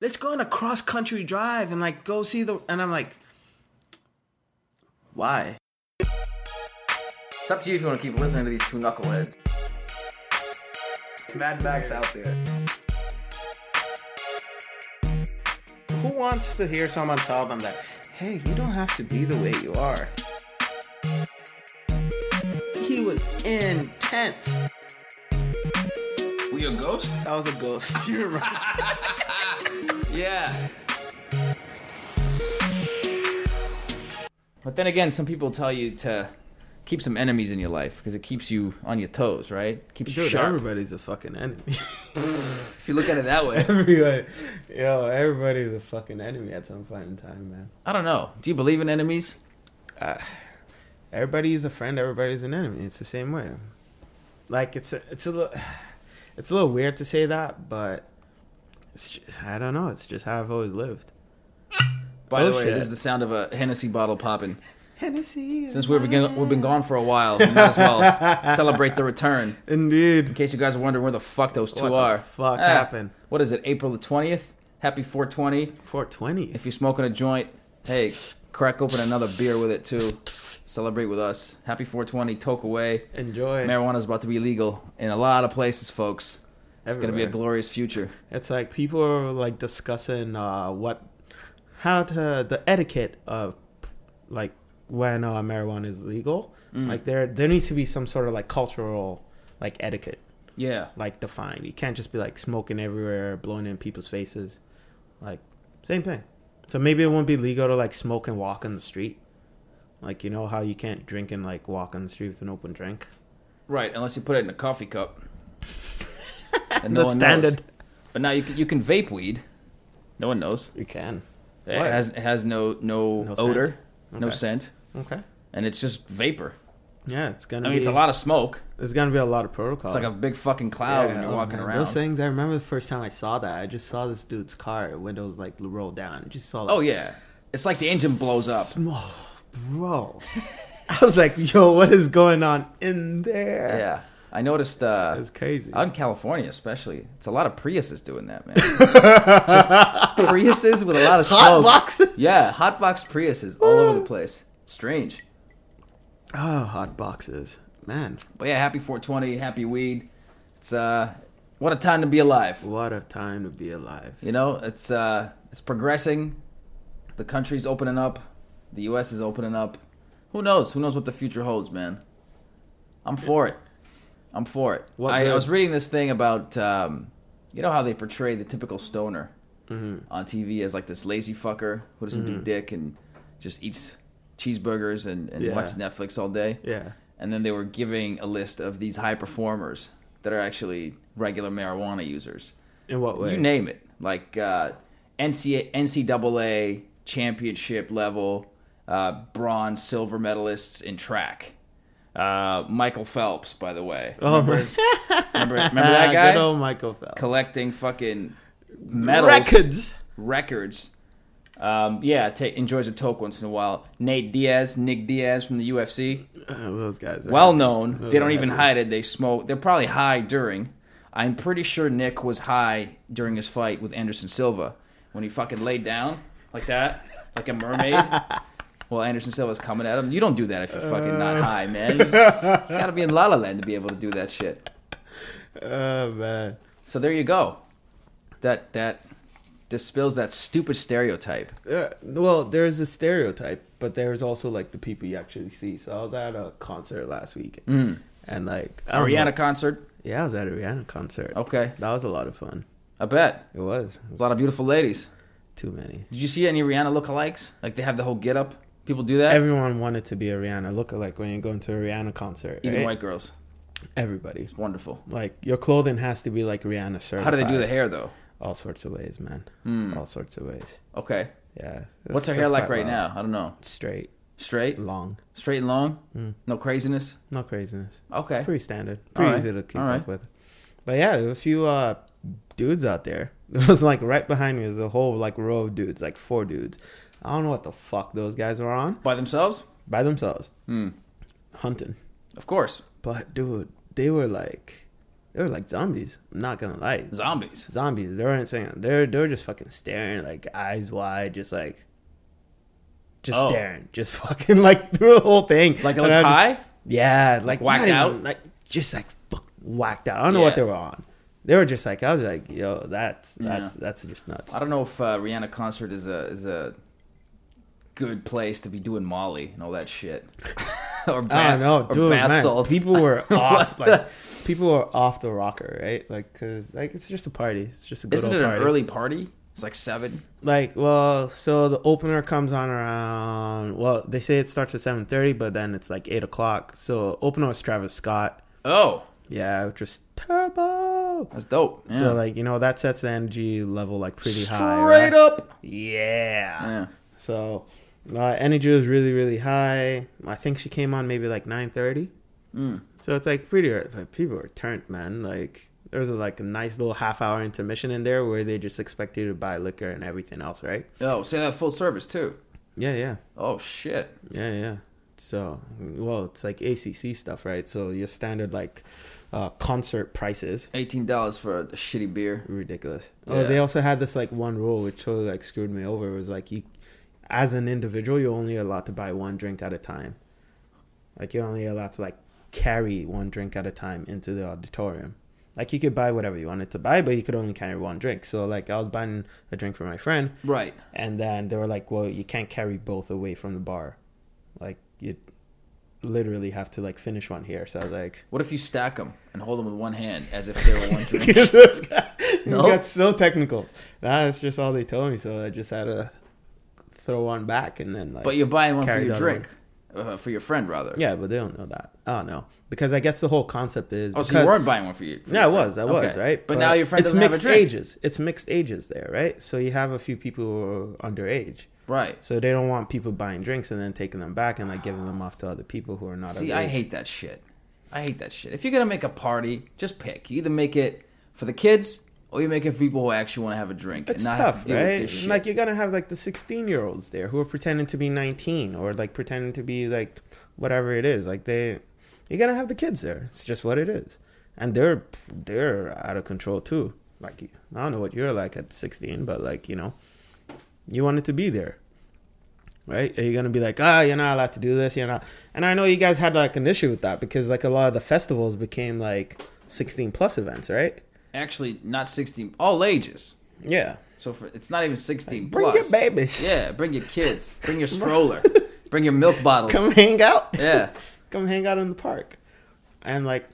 let's go on a cross country drive and like go see the. And I'm like, why? It's up to you if you want to keep listening to these two knuckleheads. Mad Max out there. Who wants to hear someone tell them that, hey, you don't have to be the way you are? He was intense. Were you a ghost? That was a ghost. You remember? Yeah. But then again, some people tell you to keep some enemies in your life because it keeps you on your toes, right? Keeps you sharp. everybody's a fucking enemy. If you look at it that way, Everybody, yo, everybody's a fucking enemy at some point in time, man. I don't know. Do you believe in enemies? Uh, everybody's a friend. Everybody's an enemy. It's the same way. Like it's a, it's a little, it's a little weird to say that, but it's ju- I don't know. It's just how I've always lived. By Oh, the way, shit. this is the sound of a Hennessy bottle popping. Hennessy. Since we've been we've been gone for a while, we might as well celebrate the return. Indeed. In case you guys are wondering where the fuck those two What the are. fuck Ah, happened? What is it? April the twentieth. Happy 420. 420. If you're smoking a joint, hey, crack open another beer with it too. Celebrate with us. Happy 420. Toke away. Enjoy. Marijuana's about to be legal in a lot of places, folks. It's gonna be a glorious future. It's like people are like discussing uh, what, how to the etiquette of, like when uh, marijuana is legal. Mm. Like there, there needs to be some sort of like cultural like etiquette Yeah. like defined. You can't just be like smoking everywhere, blowing in people's faces. Like same thing. So maybe it won't be legal to like smoke and walk on the street. Like you know how you can't drink and like walk on the street with an open drink. Right, unless you put it in a coffee cup. and The standard. Knows. But now you can, you can vape weed. No one knows. You can. It What? has it has no no, No scent? odor, no Okay. scent, Okay. and it's just vapor. Yeah, it's gonna. I mean, be, it's a lot of smoke. There's gonna be a lot of protocol. It's like a big fucking cloud when you're oh, walking man, around. Those things. I remember the first time I saw that. I just saw this dude's car windows like rolled down. I just saw. Like, Oh yeah, it's like the engine blows up. Small, oh, bro. I was like, yo, what is going on in there? Yeah, I noticed. Uh, It's crazy. Out in California, especially, it's a lot of Priuses doing that, man. Priuses with a lot of Hot smoke. boxes? Yeah, hot box Priuses all over the place. Strange, Oh, hot boxes, man! but yeah, happy 420, happy weed. It's uh, what a time to be alive. What a time to be alive. You know, it's uh, it's progressing. The country's opening up. The U.S. is opening up. Who knows? Who knows what the future holds, man? I'm for it. I'm for it. I, I was reading this thing about, um, you know how they portray the typical stoner Mm-hmm. on TV as like this lazy fucker who doesn't do dick and just eats cheeseburgers and, and Yeah. watches Netflix all day. Yeah. And then they were giving a list of these high performers that are actually regular marijuana users. In what way? You name it, like uh, NCAA, NCAA championship level, uh, bronze, silver medalists in track. Uh, Michael Phelps, by the way. Oh, remember, his- remember, remember that guy? Good old Michael Phelps. Collecting fucking medals, Records. records. Um, yeah, ta enjoys a toke once in a while. Nate Diaz, Nick Diaz from the UFC, Uh, those guys. Are well known. They don't even hide it. They smoke. They're probably high during. I'm pretty sure Nick was high during his fight with Anderson Silva when he fucking laid down like that, like a mermaid. Well, Anderson Silva's coming at him. You don't do that if you're fucking not Uh. high, man. You, just- you gotta be in La La Land to be able to do that shit. Oh man. So there you go. That that dispels that stupid stereotype. Uh, well, there's a stereotype, but there's also like the people you actually see. So I was at a concert last week, Mm. and like a Rihanna know. concert. Yeah, I was at a Rihanna concert. Okay, That was a lot of fun. I bet It was. It a lot of beautiful ladies. too many. Did you see any Rihanna lookalikes? Like they have the whole get up. People do that. Everyone wanted to be a Rihanna lookalike when you go into a Rihanna concert. Even right? white girls. Everybody. It's wonderful. Like your clothing has to be like Rihanna certified. How do they do the hair though? All sorts of ways, man. Hmm. All sorts of ways. Okay. Yeah. What's her hair like right wild. now? I don't know. Straight, Straight, long, straight and long. Mm. No craziness. no craziness. Okay. Pretty standard. All Pretty right. easy to keep All right. up with. But yeah, there were a few uh, dudes out there. It was like right behind me was a whole like row of dudes, like four dudes. I don't know what the fuck those guys were on By themselves? by themselves, Hmm. hunting. Of course. But dude, they were like they were like zombies. I'm not gonna lie, Zombies. zombies. They weren't saying they're they're just fucking staring, like eyes wide, just like just Oh. staring, just fucking like through the whole thing. Like I'm just- high. Yeah, like whacked even- out? like just like fuck, whacked out. I don't know what they were on. They were just like I was like, yo, that's that's Yeah. that's just nuts. I don't know if uh, Rihanna concert is a is a good place to be doing Molly and all that shit. or bath, know, or dude. bath Man, salts. people were off. like people were off the rocker, right? Like, cause like it's just a party. It's just a good Isn't it an early party? It's like seven. Like, well, so the opener comes on around. Well, they say it starts at seven thirty, but then it's like eight o'clock. So opener was Travis Scott. Oh, Yeah, which was turbo. that's dope. Yeah. So like you know that sets the energy level like pretty straight high. right? up. Yeah. Yeah. So uh, energy was really really high. I think she came on maybe like nine thirty. Mm. So it's like pretty. Like, people were turned, man. Like there was a, like a nice little half hour intermission in there where they just expect you to buy liquor and everything else, right? Oh, say that full service too. Yeah, yeah, Oh shit. yeah, yeah. So well, it's like ACC stuff, right? So your standard like uh, concert prices. Eighteen dollars for a shitty beer. ridiculous. Yeah. Oh, they also had this like one rule which totally like screwed me over. It was like you, as an individual, you're only allowed to buy one drink at a time. Like you're only allowed to like carry one drink at a time into the auditorium. Like you could buy whatever you wanted to buy, but you could only carry one drink. So like I was buying a drink for my friend, Right. and then they were like, "Well, you can't carry both away from the bar. Like you literally have to like finish one here." So I was like. What if you stack them and hold them with one hand as if they were one drink? No? got so technical. That's just all they told me, so I just had to throw one back and then like. but you're buying one for your drink, uh, for your friend rather. yeah, but they don't know that. Oh no, because I guess the whole concept is. Oh, so you weren't buying one for you? Yeah, I was. I was Okay. right. But, now your friend it's doesn't have a mixed ages. It's mixed ages there, right? So you have a few people who are underage. Right. So they don't want people buying drinks and then taking them back and like giving them off to other people who are not. See, I hate that shit. I hate that shit. If you're gonna make a party, just pick. You either make it for the kids or you make it for people who actually want to have a drink It's and not have tough, to right? Like you're gonna have like the 16 year olds there who are pretending to be 19 or like pretending to be like whatever it is. Like they, you're gonna have the kids there. It's just what it is, and they're they're out of control too. Like I don't know what you're like at 16, but like you know, you wanted to be there, right? Are you gonna be like, ah, you're not allowed to do this, you're not? And I know you guys had like an issue with that because like a lot of the festivals became like 16 plus events, right? Actually, not 16, all ages. Yeah. So for it's not even 16 Bring plus. your babies. Yeah, bring your kids. Bring your stroller. bring your milk bottles. Come hang out. Yeah. come hang out in the park and like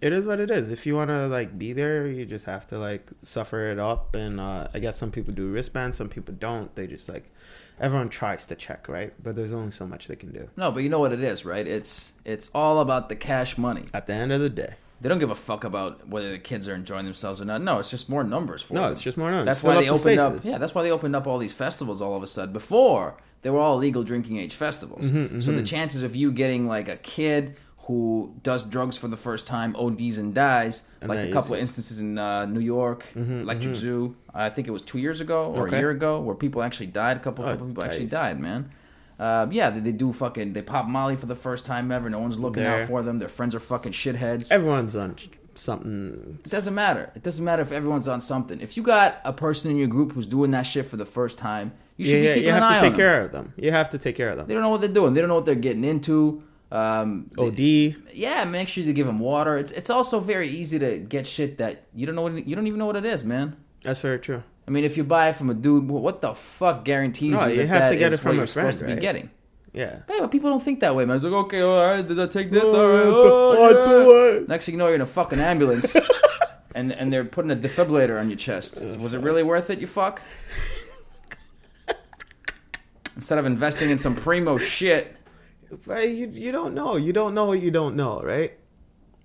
it is what it is if you want to like be there you just have to like suffer it up and uh i guess some people do wristbands some people don't they just like everyone tries to check right but there's only so much they can do No, but you know what it is, right? It's it's all about the cash money. at the end of the day They don't give a fuck about whether the kids are enjoying themselves or not. No, it's just more numbers for no them. it's just more numbers. That's why they up the opened up. Yeah, that's why they opened up all these festivals all of a sudden. Before they were all legal drinking age festivals. Mm-hmm, So the chances of you getting like a kid who does drugs for the first time, ODs and dies, And like a couple of instances in uh, New York, Electric Zoo. I think it was two years ago or Mm-hmm, Okay. a year ago, where people actually died. A couple, Oh, couple people actually died, man. Uh, yeah, they, they do fucking. They pop Molly for the first time ever. No one's looking out for them. Their friends are fucking shitheads. everyone's on something It doesn't matter. It doesn't matter if everyone's on something. If you got a person in your group who's doing that shit for the first time, you should yeah, yeah, be keeping you an have to take care of them you have to take care of them. They don't know what they're doing. They don't know what they're getting into. Um, they- od yeah, make sure you give them water. It's it's also very easy to get shit that you don't know. What, you don't even know what it is, man. that's very true I mean, if you buy it from a dude, what the fuck guarantees No, you, you that have to get is it from what you're friend, supposed to be getting? yeah Yeah, but people don't think that way, man. It's like, okay, all right, did I take this? Oh, All right, oh, oh, do yeah. Next thing you know, you're in a fucking ambulance, and and they're putting a defibrillator on your chest. Oh, Was it really worth it? You fuck. Instead of investing in some primo shit, But you, you don't know you don't know what you don't know right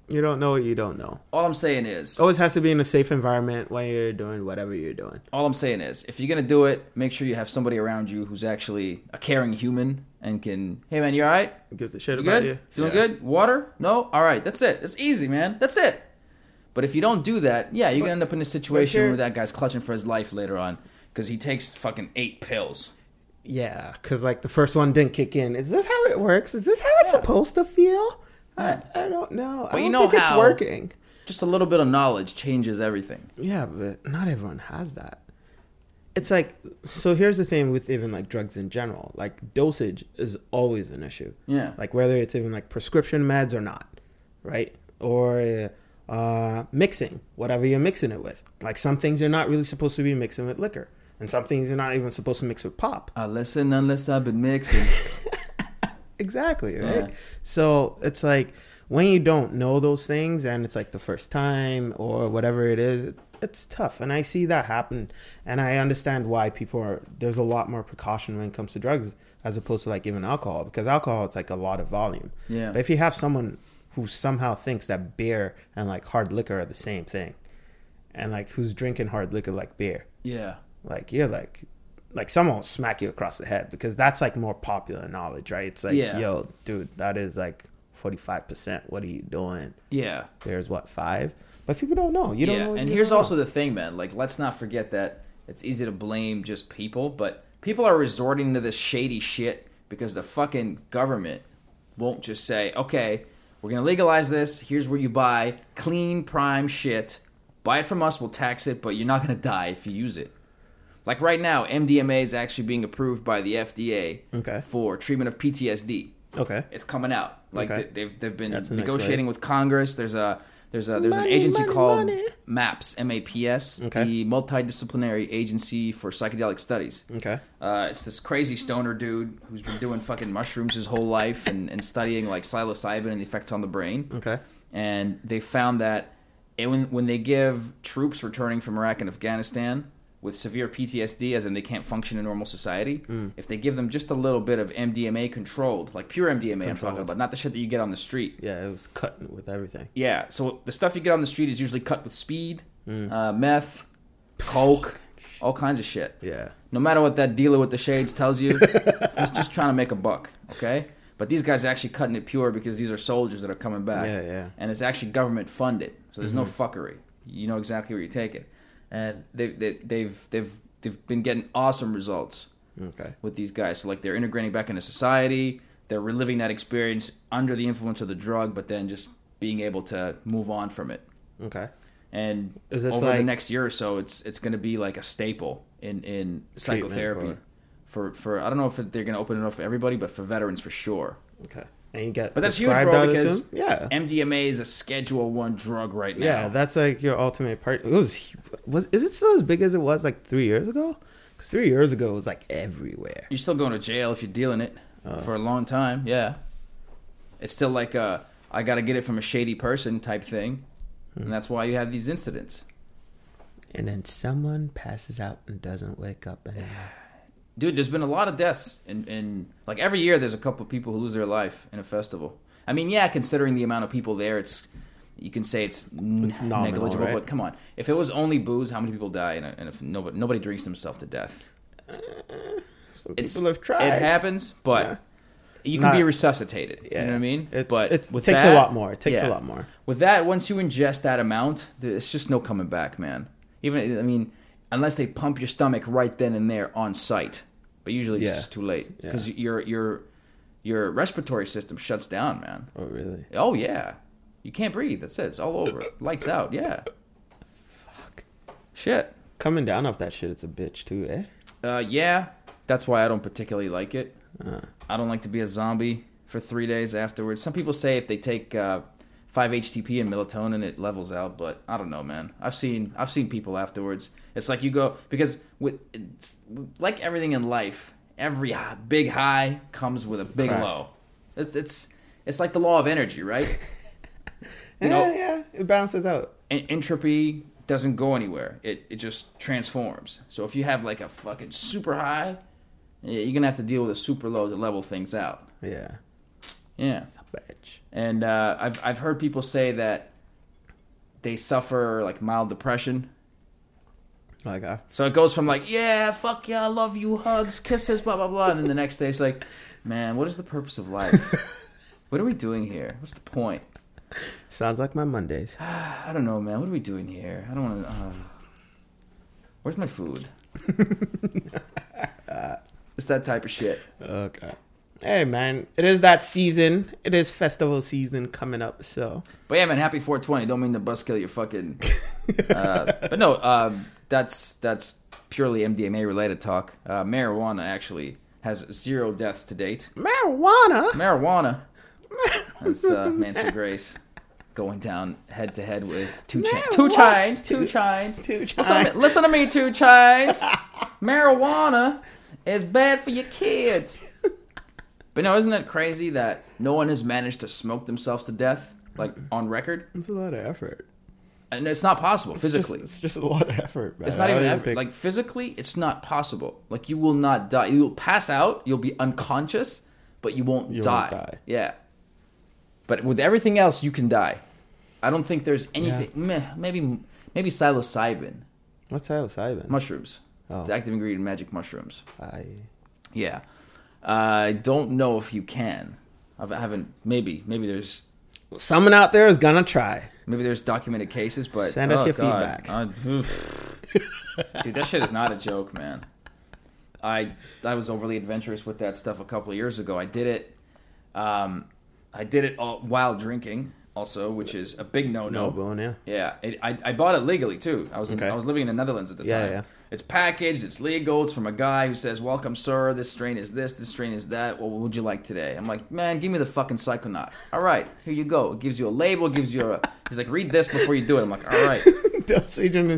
you don't know what you don't know all I'm saying is, always has to be in a safe environment when you're doing whatever you're doing. all I'm saying is, if you're gonna do it, make sure you have somebody around you who's actually a caring human and can. Hey, man, you all right? Who gives a shit You about good? you? Feeling Yeah. good? Water? No? All right, that's it. It's easy, man. That's it. But if you don't do that, yeah, you're But- gonna end up in a situation here- where that guy's clutching for his life later on because he takes fucking eight pills. Yeah, because like the first one didn't kick in. Is this how it works? Is this how it's Yeah. supposed to feel? I, I don't know. But I you know think how- it's working. Just a little bit of knowledge changes everything. Yeah, but not everyone has that. It's like so. Here's the thing with even like drugs in general. Like dosage is always an issue. Yeah. Like whether it's even like prescription meds or not, right? Or uh, mixing whatever you're mixing it with. Like some things you're not really supposed to be mixing with liquor, and some things you're not even supposed to mix with pop. I listen unless I've been mixing. Exactly. Right. Yeah. So it's like when you don't know those things and it's like the first time or whatever it is, it's tough. And I see that happen. And I understand why people are, there's a lot more precaution when it comes to drugs as opposed to like even alcohol because alcohol, it's like a lot of volume. Yeah. But if you have someone who somehow thinks that beer and like hard liquor are the same thing and like who's drinking hard liquor like beer, yeah. like you're like like someone will smack you across the head because that's like more popular knowledge right it's like Yeah. yo dude that is like 45% what are you doing Yeah. there's what five but people don't know you don't yeah, know and here's know. also the thing, man. Like, let's not forget that it's easy to blame just people, but people are resorting to this shady shit because the fucking government won't just say, "Okay, we're gonna legalize this. Here's where you buy clean, prime shit. Buy it from us. We'll tax it, but you're not gonna die if you use it." Like right now, MDMA is actually being approved by the FDA Okay. for treatment of PTSD. okay It's coming out. Like Okay. they, they've they've been That's negotiating with Congress. There's a there's a there's Money, an agency money, called money. MAPS M A P S, Okay. the Multidisciplinary Agency for Psychedelic Studies. okay Uh, it's this crazy stoner dude who's been doing fucking mushrooms his whole life and, and studying like psilocybin and the effects on the brain. okay And they found that when when they give troops returning from Iraq and Afghanistan with severe PTSD, as in they can't function in normal society, Hmm. if they give them just a little bit of MDMA controlled, like pure MDMA, I'm talking about, not the shit that you get on the street. yeah it was cut with everything Yeah, so the stuff you get on the street is usually cut with speed, Hmm. uh, meth, coke, all kinds of shit. yeah No matter what that dealer with the shades tells you, he's just trying to make a buck, okay? But these guys are actually cutting it pure because these are soldiers that are coming back. yeah yeah And it's actually government funded, so there's no fuckery. You know exactly where you take it. And they, they, they've, they've, they've been getting awesome results okay with these guys. So, like, they're integrating back into society, they're reliving that experience under the influence of the drug, but then just being able to move on from it. okay And over the next year or so, it's it's going to be like a staple in in psychotherapy. For, for I don't know if they're going to open it up for everybody, but for veterans for sure. okay and you get But that's huge, bro, because yeah MDMA is a Schedule One drug right now. yeah that's like your ultimate part it was was is it still as big as it was like three years ago because three years ago it was like everywhere You're still going to jail if you're dealing it Oh. for a long time. Yeah, it's still like a I got to get it from a shady person type thing, Hmm. and that's why you have these incidents. and then someone passes out and doesn't wake up anymore. Dude, there's been a lot of deaths in, in like every year. There's a couple of people who lose their life in a festival. I mean, yeah, considering the amount of people there, it's you can say it's, n- nominal, negligible. right? But come on, if it was only booze, how many people die? And, and if nobody nobody drinks themselves to death, uh, Some it's people have tried. It happens, but Yeah. you can Not- be resuscitated. You know what I mean? It's, but it with takes that- a lot more. It takes yeah. a lot more. With that, once you ingest that amount, it's just no coming back, man. Even I mean, unless they pump your stomach right then and there on site, but usually it's Yeah. just too late Yeah. because your your your respiratory system shuts down, man. Oh, really? Oh yeah, you can't breathe. That's it. It's all over. Lights out. Yeah. Fuck. Shit. Coming down off that shit, it's a bitch too, eh? Uh, yeah. That's why I don't particularly like it. Uh, I don't like to be a zombie for three days afterwards. Some people say if they take uh, five HTP and melatonin, it levels out. But I don't know, man. I've seen I've seen people afterwards. It's like you go because with like everything in life, every big high comes with a big low. It's it's it's like the law of energy, right? yeah, You know- yeah, it balances out. En- entropy doesn't go anywhere. It it just transforms. So if you have like a fucking super high, yeah, you're gonna have to deal with a super low to level things out. Yeah, Yeah. it's a bitch. And uh, I've I've heard people say that they suffer like mild depression. Like, uh, So it goes from like, yeah, fuck yeah, I love you, hugs, kisses, blah blah blah, and then the next day it's like, man, what is the purpose of life? what are we doing here? What's the point? sounds like my Mondays. I don't know, man. What are we doing here? I don't want to. Uh... Where's my food? it's that type of shit. Okay. Hey man, it is that season. It is festival season coming up. So But yeah, man, happy 420. Don't mean to buskill your fucking. Uh, but no, uh, that's that's purely MDMA related talk. Uh, marijuana actually has zero deaths to date. marijuana. Marijuana. That's uh, Nancy Grace going down head to head with two Chainz. Two Chainz. Two Chainz. Two Listen to, me, listen to me, two Chainz. Marijuana is bad for your kids. But no, isn't it crazy that no one has managed to smoke themselves to death, like on record? It's a lot of effort. And it's not possible It's physically. just, it's just a lot of effort. Man. It's not even effort. think- Like physically, it's not possible. Like you will not die. You'll pass out. You'll be unconscious, but you won't You die. won't die. Yeah. But with everything else, you can die. I don't think there's anything. Meh, maybe maybe psilocybin what's psilocybin? mushrooms. Oh. It's active ingredient in magic mushrooms. I, Yeah. I don't know if you can. I've- I haven't. Maybe maybe there's someone out there is gonna try. maybe there's documented cases, but Send us oh, your God. feedback. I- Dude, that shit is not a joke, man. I I was overly adventurous with that stuff a couple of years ago. I did it. Um, I did it all, while drinking, also, which is a big no No no. bone, yeah. Yeah, it, I I bought it legally too. I was in, Okay. I was living in the Netherlands at the Yeah, time. yeah. It's packaged. It's legal. It's from a guy who says, "Welcome, sir. This strain is this. This strain is that. Well, what would you like today?" I'm like, "Man, give me the fucking Psychonaut." All right, here you go. It gives you a label. Gives you a. He's like, "Read this before you do it." I'm like, "All right."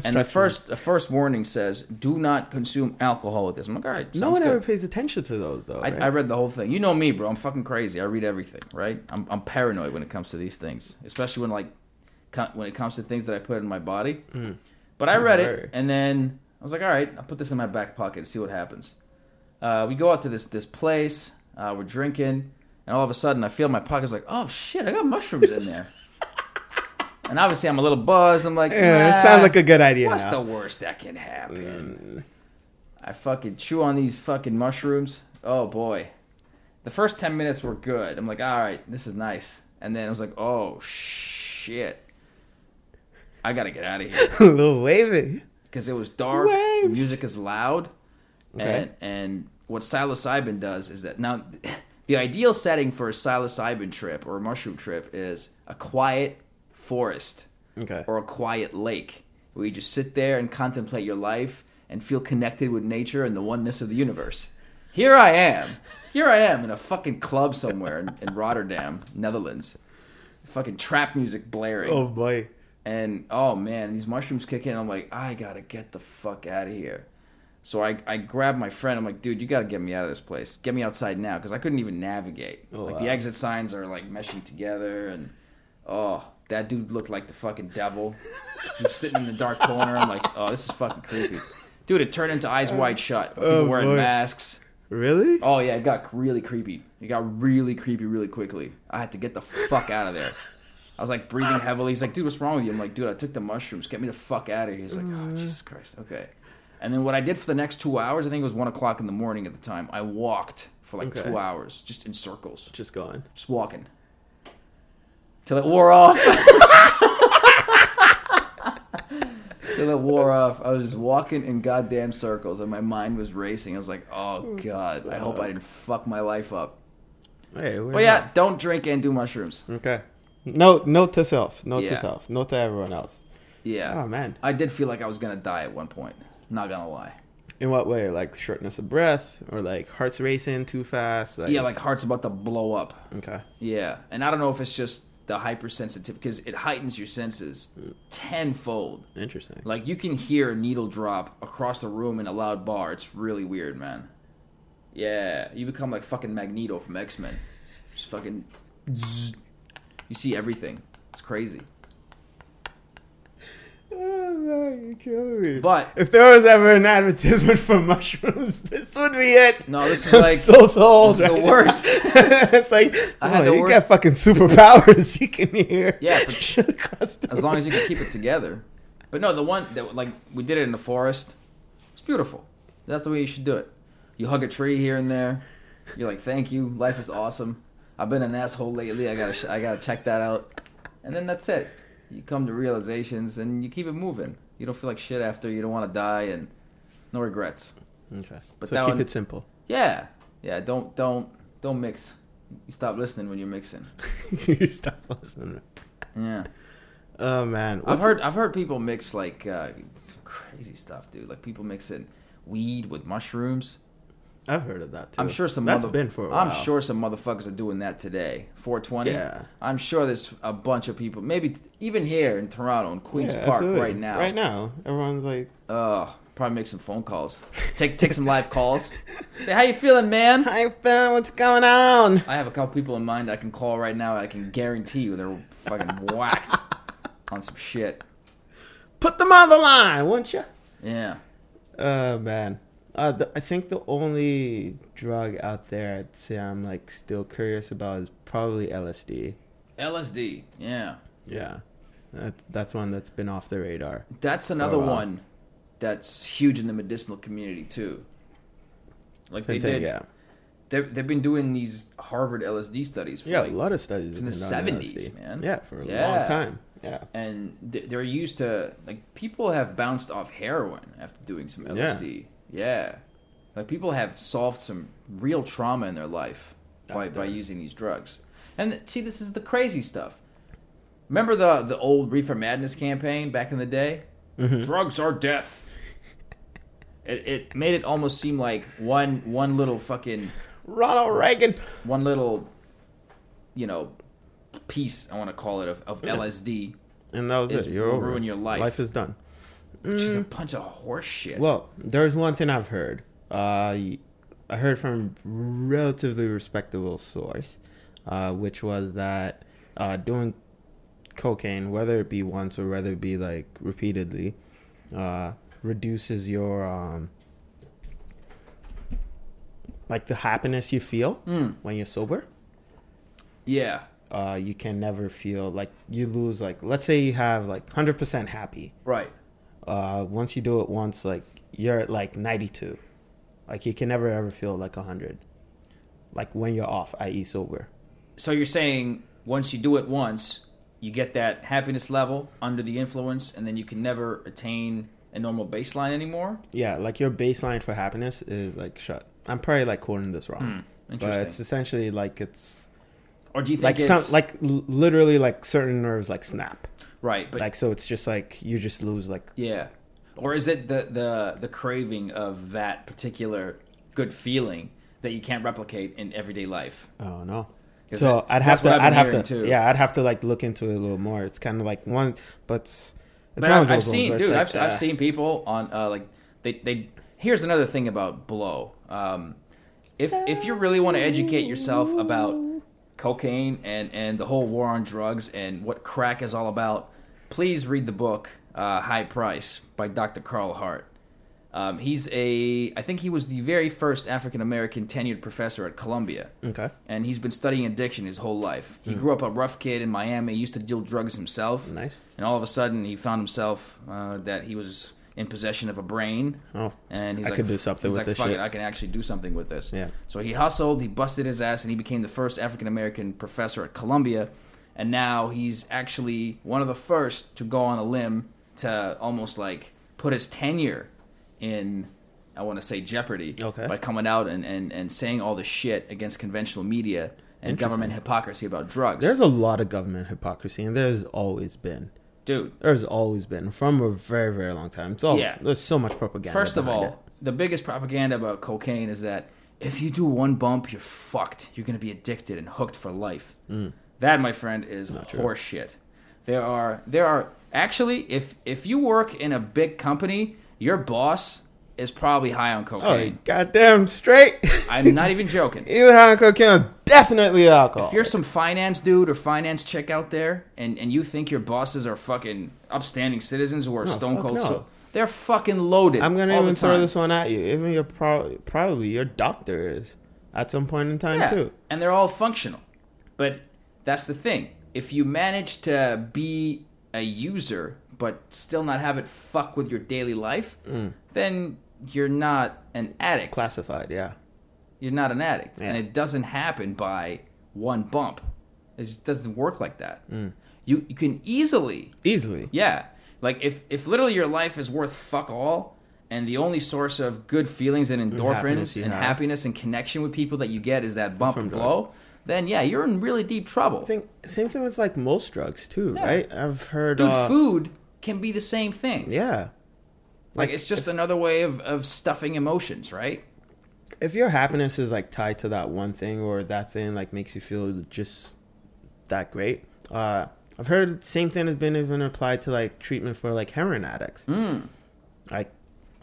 And the first the first warning says, "Do not consume alcohol with this." I'm like, "All right." no one good." ever pays attention to those though. I, right? I read the whole thing. You know me, bro. I'm fucking crazy. I read everything, right? I'm, I'm paranoid when it comes to these things, especially when like when it comes to things that I put in my body. Mm. But I read it, and then was like, all right, I'll put this in my back pocket to see what happens. Uh, we go out to this this place. Uh, we're drinking, and all of a sudden, I feel my pocket's like, oh shit, I got mushrooms in there. and obviously, I'm a little buzzed. I'm like, yeah, "Nah, it sounds like a good idea. What's now. the worst that can happen? I fucking chew on these fucking mushrooms. Oh boy. The first 10 minutes were good. I'm like, all right, this is nice. And then I was like, oh shit. I gotta get out of here. a little wavy. Because it was dark, the Waves. music is loud. Okay. And, and what psilocybin does is that now the ideal setting for a psilocybin trip or a mushroom trip is a quiet forest Okay. or a quiet lake where you just sit there and contemplate your life and feel connected with nature and the oneness of the universe. Here I am. Here I am in a fucking club somewhere in, in Rotterdam, Netherlands. Fucking trap music blaring. Oh boy. And oh man, these mushrooms kick in. I'm like, I gotta get the fuck out of here. So I, I grab my friend. I'm like, dude, you gotta get me out of this place. Get me outside now, because I couldn't even navigate. Oh, like the exit signs are like meshing together, and oh, that dude looked like the fucking devil. He's sitting in the dark corner. I'm like, oh, this is fucking creepy, dude. It turned into Eyes Wide Shut. People Oh, wearing boy. masks. Really? Oh yeah, it got really creepy. It got really creepy really quickly. I had to get the fuck out of there. I was like breathing heavily. He's like, dude, what's wrong with you? I'm like, dude, I took the mushrooms. Get me the fuck out of here. He's like, oh, mm. Jesus Christ. Okay. And then what I did for the next two hours, I think it was one o'clock in the morning at the time, I walked for like Okay. two hours, just in circles, Just going. just walking. Till it wore off. Till it wore off. I was just walking in goddamn circles and my mind was racing. I was like, oh, oh God, I hope I didn't fuck my life up. Hey, we're But yeah, don't drink and do mushrooms. Okay. Note, note to self. Note Yeah. to self. Note to everyone else. Yeah. Oh man. I did feel like I was gonna die at one point. Not gonna lie. In what way? Like shortness of breath, or like heart's racing too fast? Like, yeah, like heart's about to blow up. Okay. Yeah, and I don't know if it's just the hypersensitivity because it heightens your senses tenfold. Interesting. Like you can hear a needle drop across the room in a loud bar. It's really weird, man. Yeah, you become like fucking Magneto from X Men. Just fucking. zzz. You see everything. It's crazy. Oh man, you're killing me. But if there was ever an advertisement for mushrooms, this would be it. no, this is I'm like so sold. this is the worst. it's like, I had the you worst- got fucking superpowers. You can hear. Yeah, for- shit across the as long as you can keep it together. But no, the one that like we did it in the forest. It's beautiful. That's the way you should do it. You hug a tree here and there. You're like, thank you. Life is awesome. I've been an asshole lately. I gotta sh- I gotta check that out. And then that's it. You come to realizations and you keep it moving. You don't feel like shit after. You don't want to die and no regrets. Okay. But so keep one- it simple. Yeah, yeah. Don't don't don't mix. You stop listening when you're mixing. you stop listening. Yeah. Oh man, I've What's heard I've heard people mix like uh, some crazy stuff, dude. Like people mixing weed with mushrooms. I've heard of that too. I'm sure some that's mother- been for a while. I'm sure some motherfuckers are doing that today. 420. Yeah. I'm sure there's a bunch of people, maybe t- even here in Toronto, in Queens Yeah, Park, absolutely. right now. Right now, everyone's like, Uh, probably make some phone calls. Take take some live calls. Say, how you feeling, man? "Hi, Ben, what's going on?" I have a couple people in mind I can call right now. I can guarantee you they're fucking whacked on some shit. Put them on the line, won't you? Yeah. Oh man, uh, the, I think the only drug out there I'd say I'm like still curious about is probably LSD. LSD. Yeah. Yeah, that, that's one that's been off the radar. That's another one that's huge in the medicinal community too. Like Same they thing, did. yeah, They've, they've been doing these Harvard LSD studies for yeah. like a lot of studies from the have been done on 70s, man. Yeah, for a Yeah. long time. Yeah, and they're used to like people have bounced off heroin after doing some LSD. Yeah, like people have solved some real trauma in their life by by using these drugs. And th- see, this is the crazy stuff. Remember the the old Reefer Madness campaign back in the day? Mhm. Drugs are death. It, it made it almost seem like one one little fucking Ronald Reagan. one little, you know, piece I want to call it of, of Yeah. LSD, And that was it. You're will over. ruin your life. Life is done. Which is a bunch of horse shit. Mm. Well, there's one thing I've heard. Uh, I heard from relatively respectable source, uh, which was that uh, doing cocaine, whether it be once or whether it be like repeatedly, uh, reduces your um, like the happiness you feel Mm, when you're sober. yeah, Uh, you can never feel like you lose like let's say you have like hundred percent happy right. Uh, once you do it once, like you're at like 92. Like you can never ever feel like 100. Like when you're off, i.e., sober. So you're saying once you do it once, you get that happiness level under the influence, and then you can never attain a normal baseline anymore. Yeah, like your baseline for happiness is like shut. I'm probably like quoting this wrong, Hmm, but it's essentially like it's or do you think like it's some like literally like certain nerves like snap. Right? But like so, it's just like you just lose like yeah, or is it the the the craving of that particular good feeling that you can't replicate in everyday life? oh no. So that- I'd have to I've have to too. yeah I'd have to like look into it a little more. It's kind of like one, but But I, i've ones seen, dude. like, I've, I've uh, seen people on uh, like they they. Here's another thing about blow. Um, if if you really want to educate yourself about cocaine and and the whole war on drugs and what crack is all about, please read the book uh, High Price by Dr. Carl Hart. Um, he's a I think he was the very first African American tenured professor at Columbia Okay. and he's been studying addiction his whole life. He grew up a rough kid in Miami, used to deal drugs himself, Nice. and all of a sudden he found himself uh, that he was in possession of a brain, Oh, and he's I like, could do something with like, this Fuck shit." it, I can actually do something with this. yeah. So he hustled, he busted his ass, and he became the first African American professor at Columbia. And now he's actually one of the first to go on a limb to almost like put his tenure in, I want to say, jeopardy Okay. by coming out and, and, and saying all the shit against conventional media and government hypocrisy about drugs. There's a lot of government hypocrisy, and there's always been. Dude, There's always been from a very, very long time. It's all, Yeah. There's so much propaganda. First of all, the biggest propaganda about cocaine is that if you do one bump, you're fucked. You're going to be addicted and hooked for life. Mm. That, my friend, is horseshit. There are there are actually if if you work in a big company, your boss is probably high on oh, cocaine. goddamn straight. I'm not even joking. Even high on cocaine is definitely alcohol. If you're some finance dude or finance chick out there, and, and you think your bosses are fucking upstanding citizens who are No, stone cold, no. so they're fucking loaded. I'm gonna all even throw this one at you. Even your pro- probably your doctor is at some point in time yeah, too. and they're all functional. But that's the thing. If you manage to be a user but still not have it fuck with your daily life, Mm. then you're not an addict. Classified, yeah. You're not an addict, and it doesn't happen by one bump. It just doesn't work like that. Mm. You you can easily Easily. yeah. Like if if literally your life is worth fuck all and the only source of good feelings and endorphins happiness and happiness and connection with people that you get is that bump From and blow, then yeah, you're in really deep trouble. I think same thing with like most drugs too, Yeah. right? I've heard. Dude, uh, food can be the same thing. Yeah. Like it's just another way of, of stuffing emotions, right? if your happiness is like tied to that one thing or that thing like makes you feel just that great uh i've heard the same thing has been even applied to like treatment for like heroin addicts Mm. like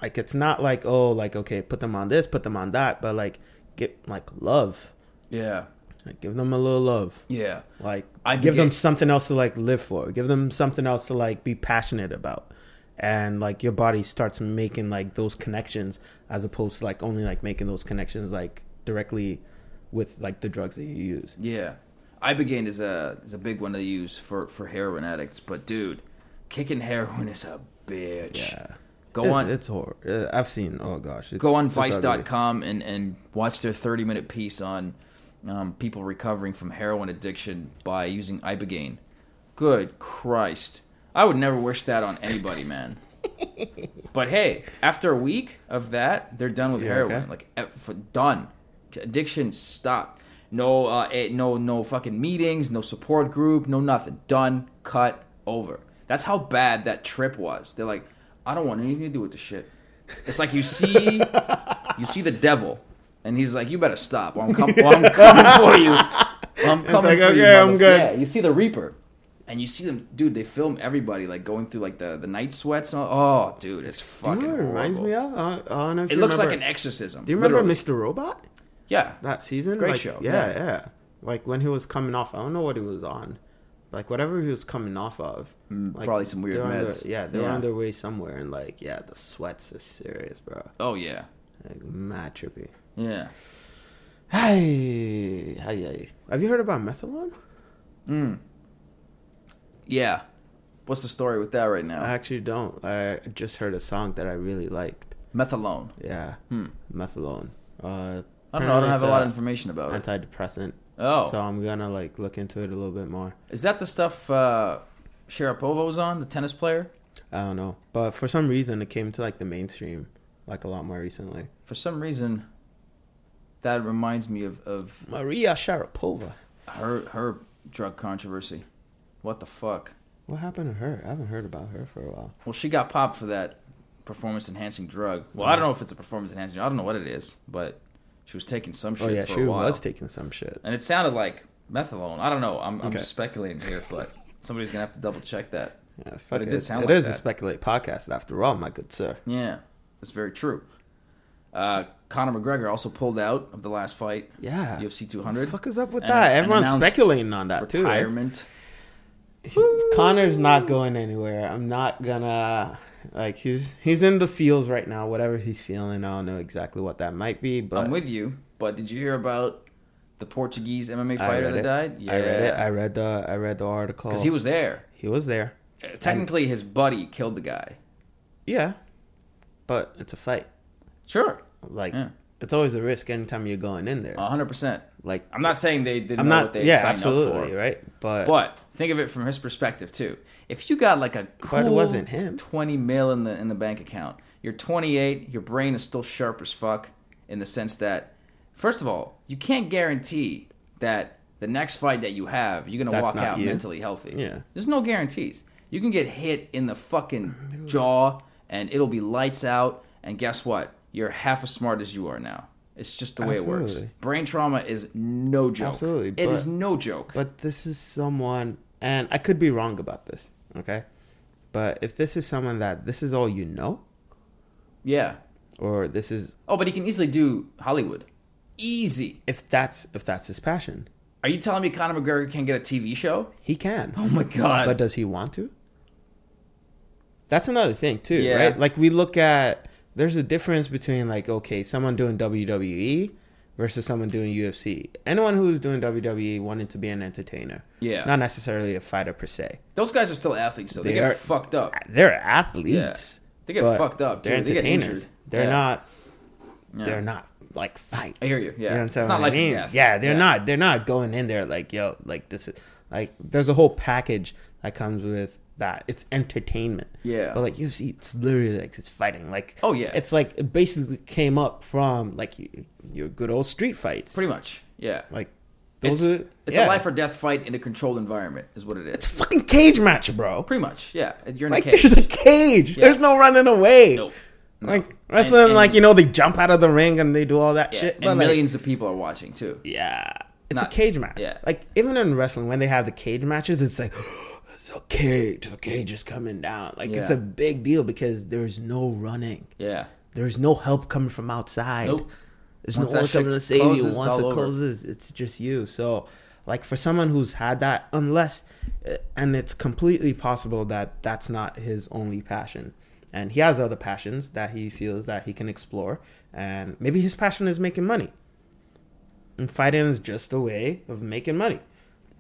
like it's not like oh like okay put them on this put them on that but like get like love Yeah. Like give them a little love. Yeah. like I give them something else to like live for. Give them something else to like be passionate about. And like your body starts making like those connections as opposed to like only like making those connections like directly with like the drugs that you use. Yeah. Ibogaine is a is a big one to use for, for heroin addicts, but dude, kicking heroin is a bitch. yeah. Go It- on. it's horror uh, i've seen oh gosh go on vice.com and, and watch their 30 minute piece on um, people recovering from heroin addiction by using ibogaine. Good christ. I would never wish that on anybody man. But hey after a week of that they're done with Yeah, heroin. okay. like eh, for, done. Addiction stopped. No uh, eh, no no fucking meetings no support group no nothing. Done. Cut. Over. That's how bad that trip was. They're like i don't want anything to do with the shit. It's like you see you see the devil, and he's like, "You better stop, or I'm, com- or I'm coming for you. Or I'm coming like, for you." "Okay, I'm motherf-" good. Yeah, you see the Reaper, and you see them, dude. They film everybody like going through like the the night sweats. And all. Oh, dude, it's fucking. you know it reminds horrible. me of uh, I don't know if It you looks like an exorcism. do you remember literally. mr robot Yeah, that season Great Like, show, yeah, yeah. yeah like when he was coming off i don't know what he was on like whatever he was coming off of Mm, like, probably some weird they're their- meds. yeah they're Yeah. on their way somewhere and like yeah the sweats is serious bro Oh yeah, like mad trippy yeah. Hey, hey, hey. Have you heard about methadone? Mm. Yeah. What's the story with that right now? I actually don't. I just heard a song that I really liked. Methadone. Yeah, Hmm. Uh, I don't know. I don't have it's a lot of information about it. Antidepressant. Oh, So I'm gonna like look into it a little bit more. is that the stuff uh, Sharapova was on, the tennis player? I don't know, but for some reason it came to like the mainstream like a lot more recently. For some reason, that reminds me of, of Maria Sharapova. her her drug controversy. What the fuck? What happened to her? I haven't heard about her for a while. Well, she got popped for that performance enhancing drug. Well, I don't know if it's a performance enhancing. I don't know what it is, but she was taking some oh, shit oh yeah, for she a while, was taking some shit. and it sounded like methadone. I don't know. I'm, I'm Okay. just speculating here, but somebody's gonna have to double check that. Yeah, fuck But it it. did sound It like is a that. speculate podcast after all, my good sir. Yeah, that's very true. Uh, Conor McGregor also pulled out of the last fight, Yeah. UFC What 200. the fuck is up with And- that? Everyone's speculating on that too. Right? Retirement. Conor's not going anywhere. I'm not gonna like he's he's in the feels right now. Whatever he's feeling, I don't know exactly what that might be, but I'm with you, but did you hear about the Portuguese MMA fighter that it. died? Yeah, I read it. I read the I read the article. because he was there. he was there. Uh, Technically, his buddy killed the guy. Yeah, but it's a fight. Sure, Like Yeah. it's always a risk anytime you're going in there. hundred percent. like I'm not saying they didn't I'm know not. what they Yeah, signed absolutely up for, right. But, but think of it from his perspective too. If you got like a cool wasn't him. 20 mil in the in the bank account, you're 28, your brain is still sharp as fuck in the sense that, first of all, you can't guarantee that the next fight that you have, you're gonna That's walk out you. mentally healthy. Yeah. There's no guarantees. You can get hit in the fucking mm, jaw and it'll be lights out. And guess what? You're half as smart as you are now. It's just the way it works. Brain trauma is no joke. Absolutely, It but- is no joke. But this is someone, and I could be wrong about this, okay? But if this is someone that this is all you know, yeah. or this is Oh, but he can easily do Hollywood. Easy. if that's if that's his passion, Are you telling me Conor McGregor can get a TV show? he can. Oh my god. But does he want to? That's another thing too, Yeah. right? Like we look at there's a difference between like okay, someone doing WWE versus someone doing UFC. Anyone who's doing WWE wanted to be an entertainer, yeah. not necessarily a fighter per se. Those guys are still athletes, though. They, They get are- fucked up. They're athletes. They get fucked up. Too. They're They get entertainers. They're Yeah. not. Yeah. They're not like fight. I hear you. Yeah. You know what I'm saying? it's not What I life mean? Yeah, they're not. They're not going in there like yo, like this is Like there's a whole package that comes with that. It's entertainment. Yeah. But like UFC, it's literally like it's fighting. Like Oh, yeah. it's like it basically came up from like your, your good old street fights. Pretty much. Yeah. like It's, those are it's yeah. a life or death fight in a controlled environment, is what it is. It's a fucking cage match, bro. Pretty much. Yeah. You're in Like a cage. there's a cage. Yeah. There's no running away. Nope. No. Like wrestling, and- like you know, they jump out of the ring and they do all that Yeah. shit. And But like, millions of people are watching too. yeah, it's Not- a cage match. yeah. like even in wrestling, when they have the cage matches, it's like it's a cage. The cage is coming down. Like it's a big deal because there's no running. Yeah. There's no help coming from outside. Nope. There's Once no one coming to save you. Once it over. closes, it's just you. So, like for someone who's had that, unless, uh, and it's completely possible that that's not his only passion, and he has other passions that he feels that he can explore, and maybe his passion is making money. And fighting is just a way of making money,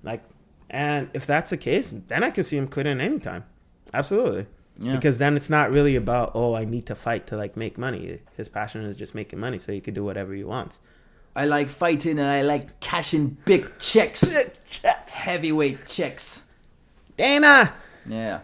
like, and if that's the case, then I can see him quitting anytime, absolutely. Yeah. Because then it's not really about oh I need to fight to like make money. His passion is just making money, so he could do whatever he wants. I like fighting and I like cashing big checks. Heavyweight checks. Dana. Yeah.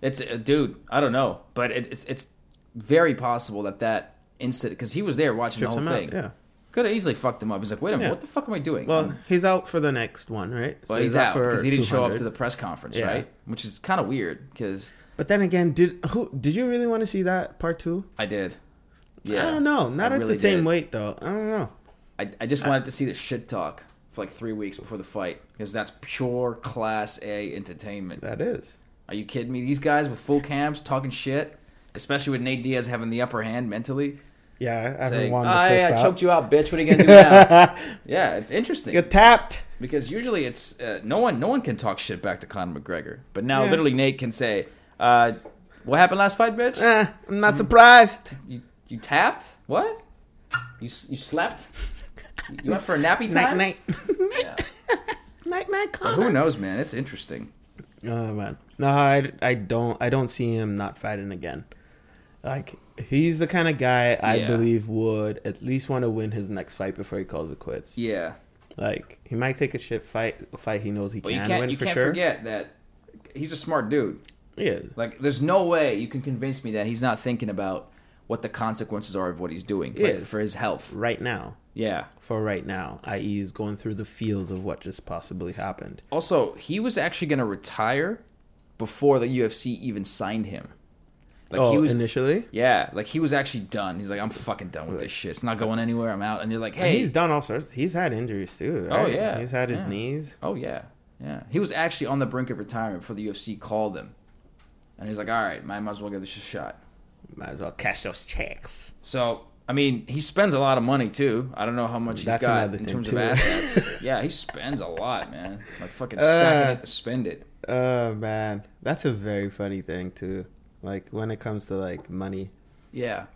It's uh, dude, I don't know, but it, it's it's very possible that that incident because he was there watching Trips the whole out. thing. Yeah. Could have easily fucked him up. He's like, wait a minute, Yeah. what the fuck am I doing? Well, he's out for the next one, right? Well, So he's out for because he didn't show up 200. to the press conference, Yeah. right? Which is kind of weird because But then again, did who did you really want to see that part two? I did. Yeah, I don't know. Not I at really the same did. weight though. I don't know. I, I just wanted to see the shit talk for like three weeks before the fight because that's pure class A entertainment. That is. Are you kidding me? These guys with full cams talking shit, especially with Nate Diaz having the upper hand mentally. Yeah, I haven't won oh, yeah, I choked you out, bitch. What are you gonna do now? yeah, it's interesting Get tapped. because usually it's uh, no one. No one can talk shit back to Conor McGregor, but now Yeah. literally Nate can say, uh, "What happened last fight, bitch? Eh, I'm not surprised. You you tapped? What? You you slept? You went for a nappy Night time? night. Yeah. night night. But who knows, man? It's interesting. Oh man, no, I, I don't I don't see him not fighting again. Like he's the kind of guy I Yeah. believe would at least want to win his next fight before he calls it quits. Yeah. Like he might take a shit fight, a fight he knows he Well, can can't win you for can't sure. forget that he's a smart dude. He is. Like, there's no way you can convince me that he's not thinking about what the consequences are of what he's doing He like, for his health. Right now, Yeah. for right now, i.e., he's going through the feels of what just possibly happened. Also, he was actually going to retire before the UFC even signed him. Like oh, he was initially, Yeah, like he was actually done. He's like, I'm fucking done with this shit. It's not going anywhere. I'm out. And they're like, And hey, he's done all sorts. He's had injuries too. Oh, yeah. he's had his Yeah. knees. oh yeah, yeah. He was actually on the brink of retirement before the UFC called him, and he's like, all right, might as well give this a shot. Might as well cash those checks. So I mean, he spends a lot of money too. I don't know how much he's got in terms too. of assets. yeah, he spends a lot, man. Like fucking stacking Uh, it to spend it. Oh man, that's a very funny thing too. Like when it comes to like money, Yeah,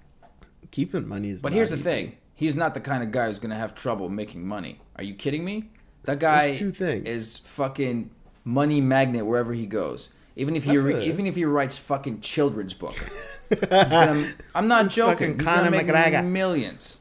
keeping money is. but here's the easy. thing: he's not the kind of guy who's gonna have trouble making money. Are you kidding me? That guy two things. is fucking money magnet wherever he goes. Even if he re- even if he writes fucking children's book, he's gonna, I'm not joking. fucking He's gonna Conor make McGregor. millions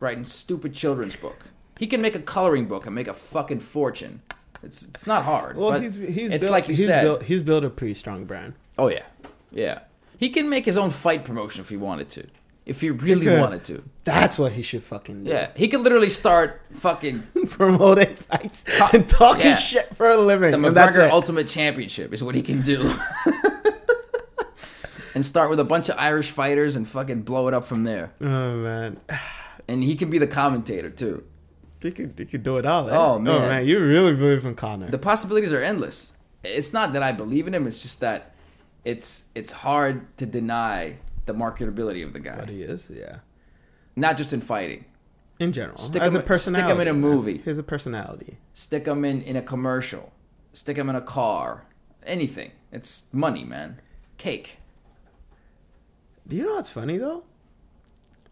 writing stupid children's book. He can make a coloring book and make a fucking fortune. It's it's not hard. Well, he's he's it's built, like you he's said. built he's built a pretty strong brand. Oh yeah, yeah. He can make his own fight promotion if he wanted to. If he really wanted to. That's what he should fucking do. Yeah, he could literally start fucking promoting fights Co- and talking yeah. shit for a living. the and McGregor. Ultimate Championship is what he can do. and start with a bunch of Irish fighters and fucking blow it up from there. oh man, And he can be the commentator too. they could they could do it all. eh? Oh, man. you really believe in Conor? The possibilities are endless. It's not that I believe in him, it's just that it's it's hard to deny the marketability of the guy. What he is, yeah. Not just in fighting. In general, Stick as him- a personality, stick him in a movie. He's a personality. Stick him in, in a commercial. Stick him in a car. Anything. It's money, man. Cake. Do you know what's funny though?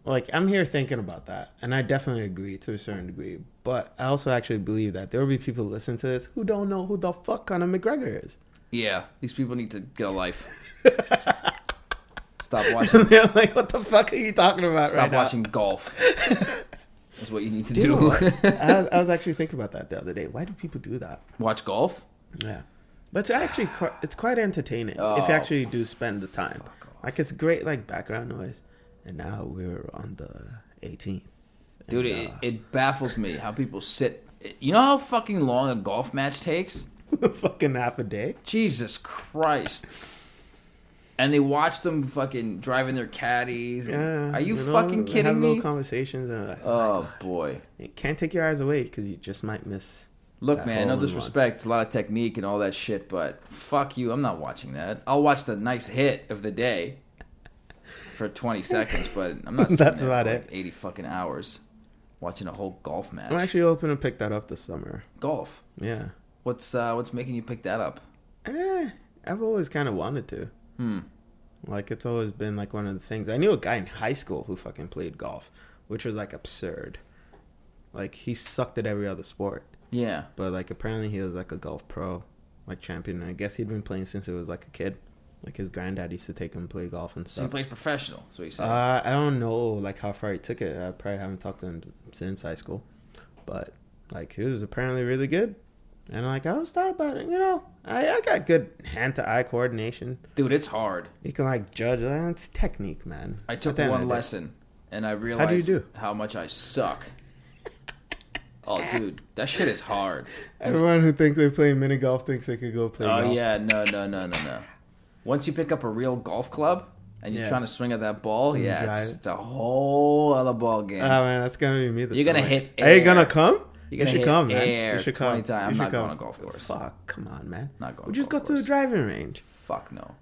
Like I'm here thinking about that, and I definitely agree to a certain degree. But I also actually believe that there will be people listening to this who don't know who the fuck Conor McGregor is. Yeah, these people need to get a life. Stop watching. They're like, "What the fuck are you talking about Stop right now?" Stop watching golf. Is what you need to Do do. I, was, I was actually thinking about that the other day. Why do people do that? Watch golf. Yeah, but it's actually qui- it's quite entertaining if Oh, you actually do spend the time. Like it's great, like background noise. And now we're on the 18th. Dude, And, it, uh, it baffles me how people sit. You know how fucking long a golf match takes? fucking half a day. Jesus Christ. And they watch them fucking driving their caddies. Yeah, Are you know, fucking have kidding little me? conversations and uh, Oh boy. you can't take your eyes away because you just might miss. Look, man, no disrespect. It's a lot of technique and all that shit, but fuck you. I'm not watching that. I'll watch the nice hit of the day for 20 seconds, but I'm not That's there about it. like 80 fucking hours watching a whole golf match. I'm actually hoping to pick that up this summer. golf. Yeah. What's uh, what's making you pick that up? Eh, I've always kind of wanted to. Hmm. Like it's always been like one of the things. I knew a guy in high school who fucking played golf, which was like absurd. Like he sucked at every other sport, Yeah. but like apparently he was like a golf pro, like champion. And I guess he'd been playing since he was like a kid. Like his granddad used to take him play golf and So he plays professional. So he said. Uh, I don't know like how far he took it. I probably haven't talked to him since high school, but like he was apparently really good. And I'm like I was thought about it, you know, I, I got good hand to eye coordination. Dude, it's hard. You can like judge. Uh, it's technique, man. I took the end of one the lesson and I realized do? how much I suck. Oh, dude, that shit is hard. Everyone who thinks they're playing mini golf thinks they could go play oh golf. yeah, no, no, no, no, no. Once you pick up a real golf club and you're Yeah. trying to swing at that ball, yeah, it's, it. it's a whole other ball game. Oh man, that's gonna be me. This You're gonna summer. hit Are you gonna come? You're gonna should come, man. you should 20 come. times. I'm You not going to golf course. Fuck, come on, man. Not going. We just go golf to the driving range. Fuck no.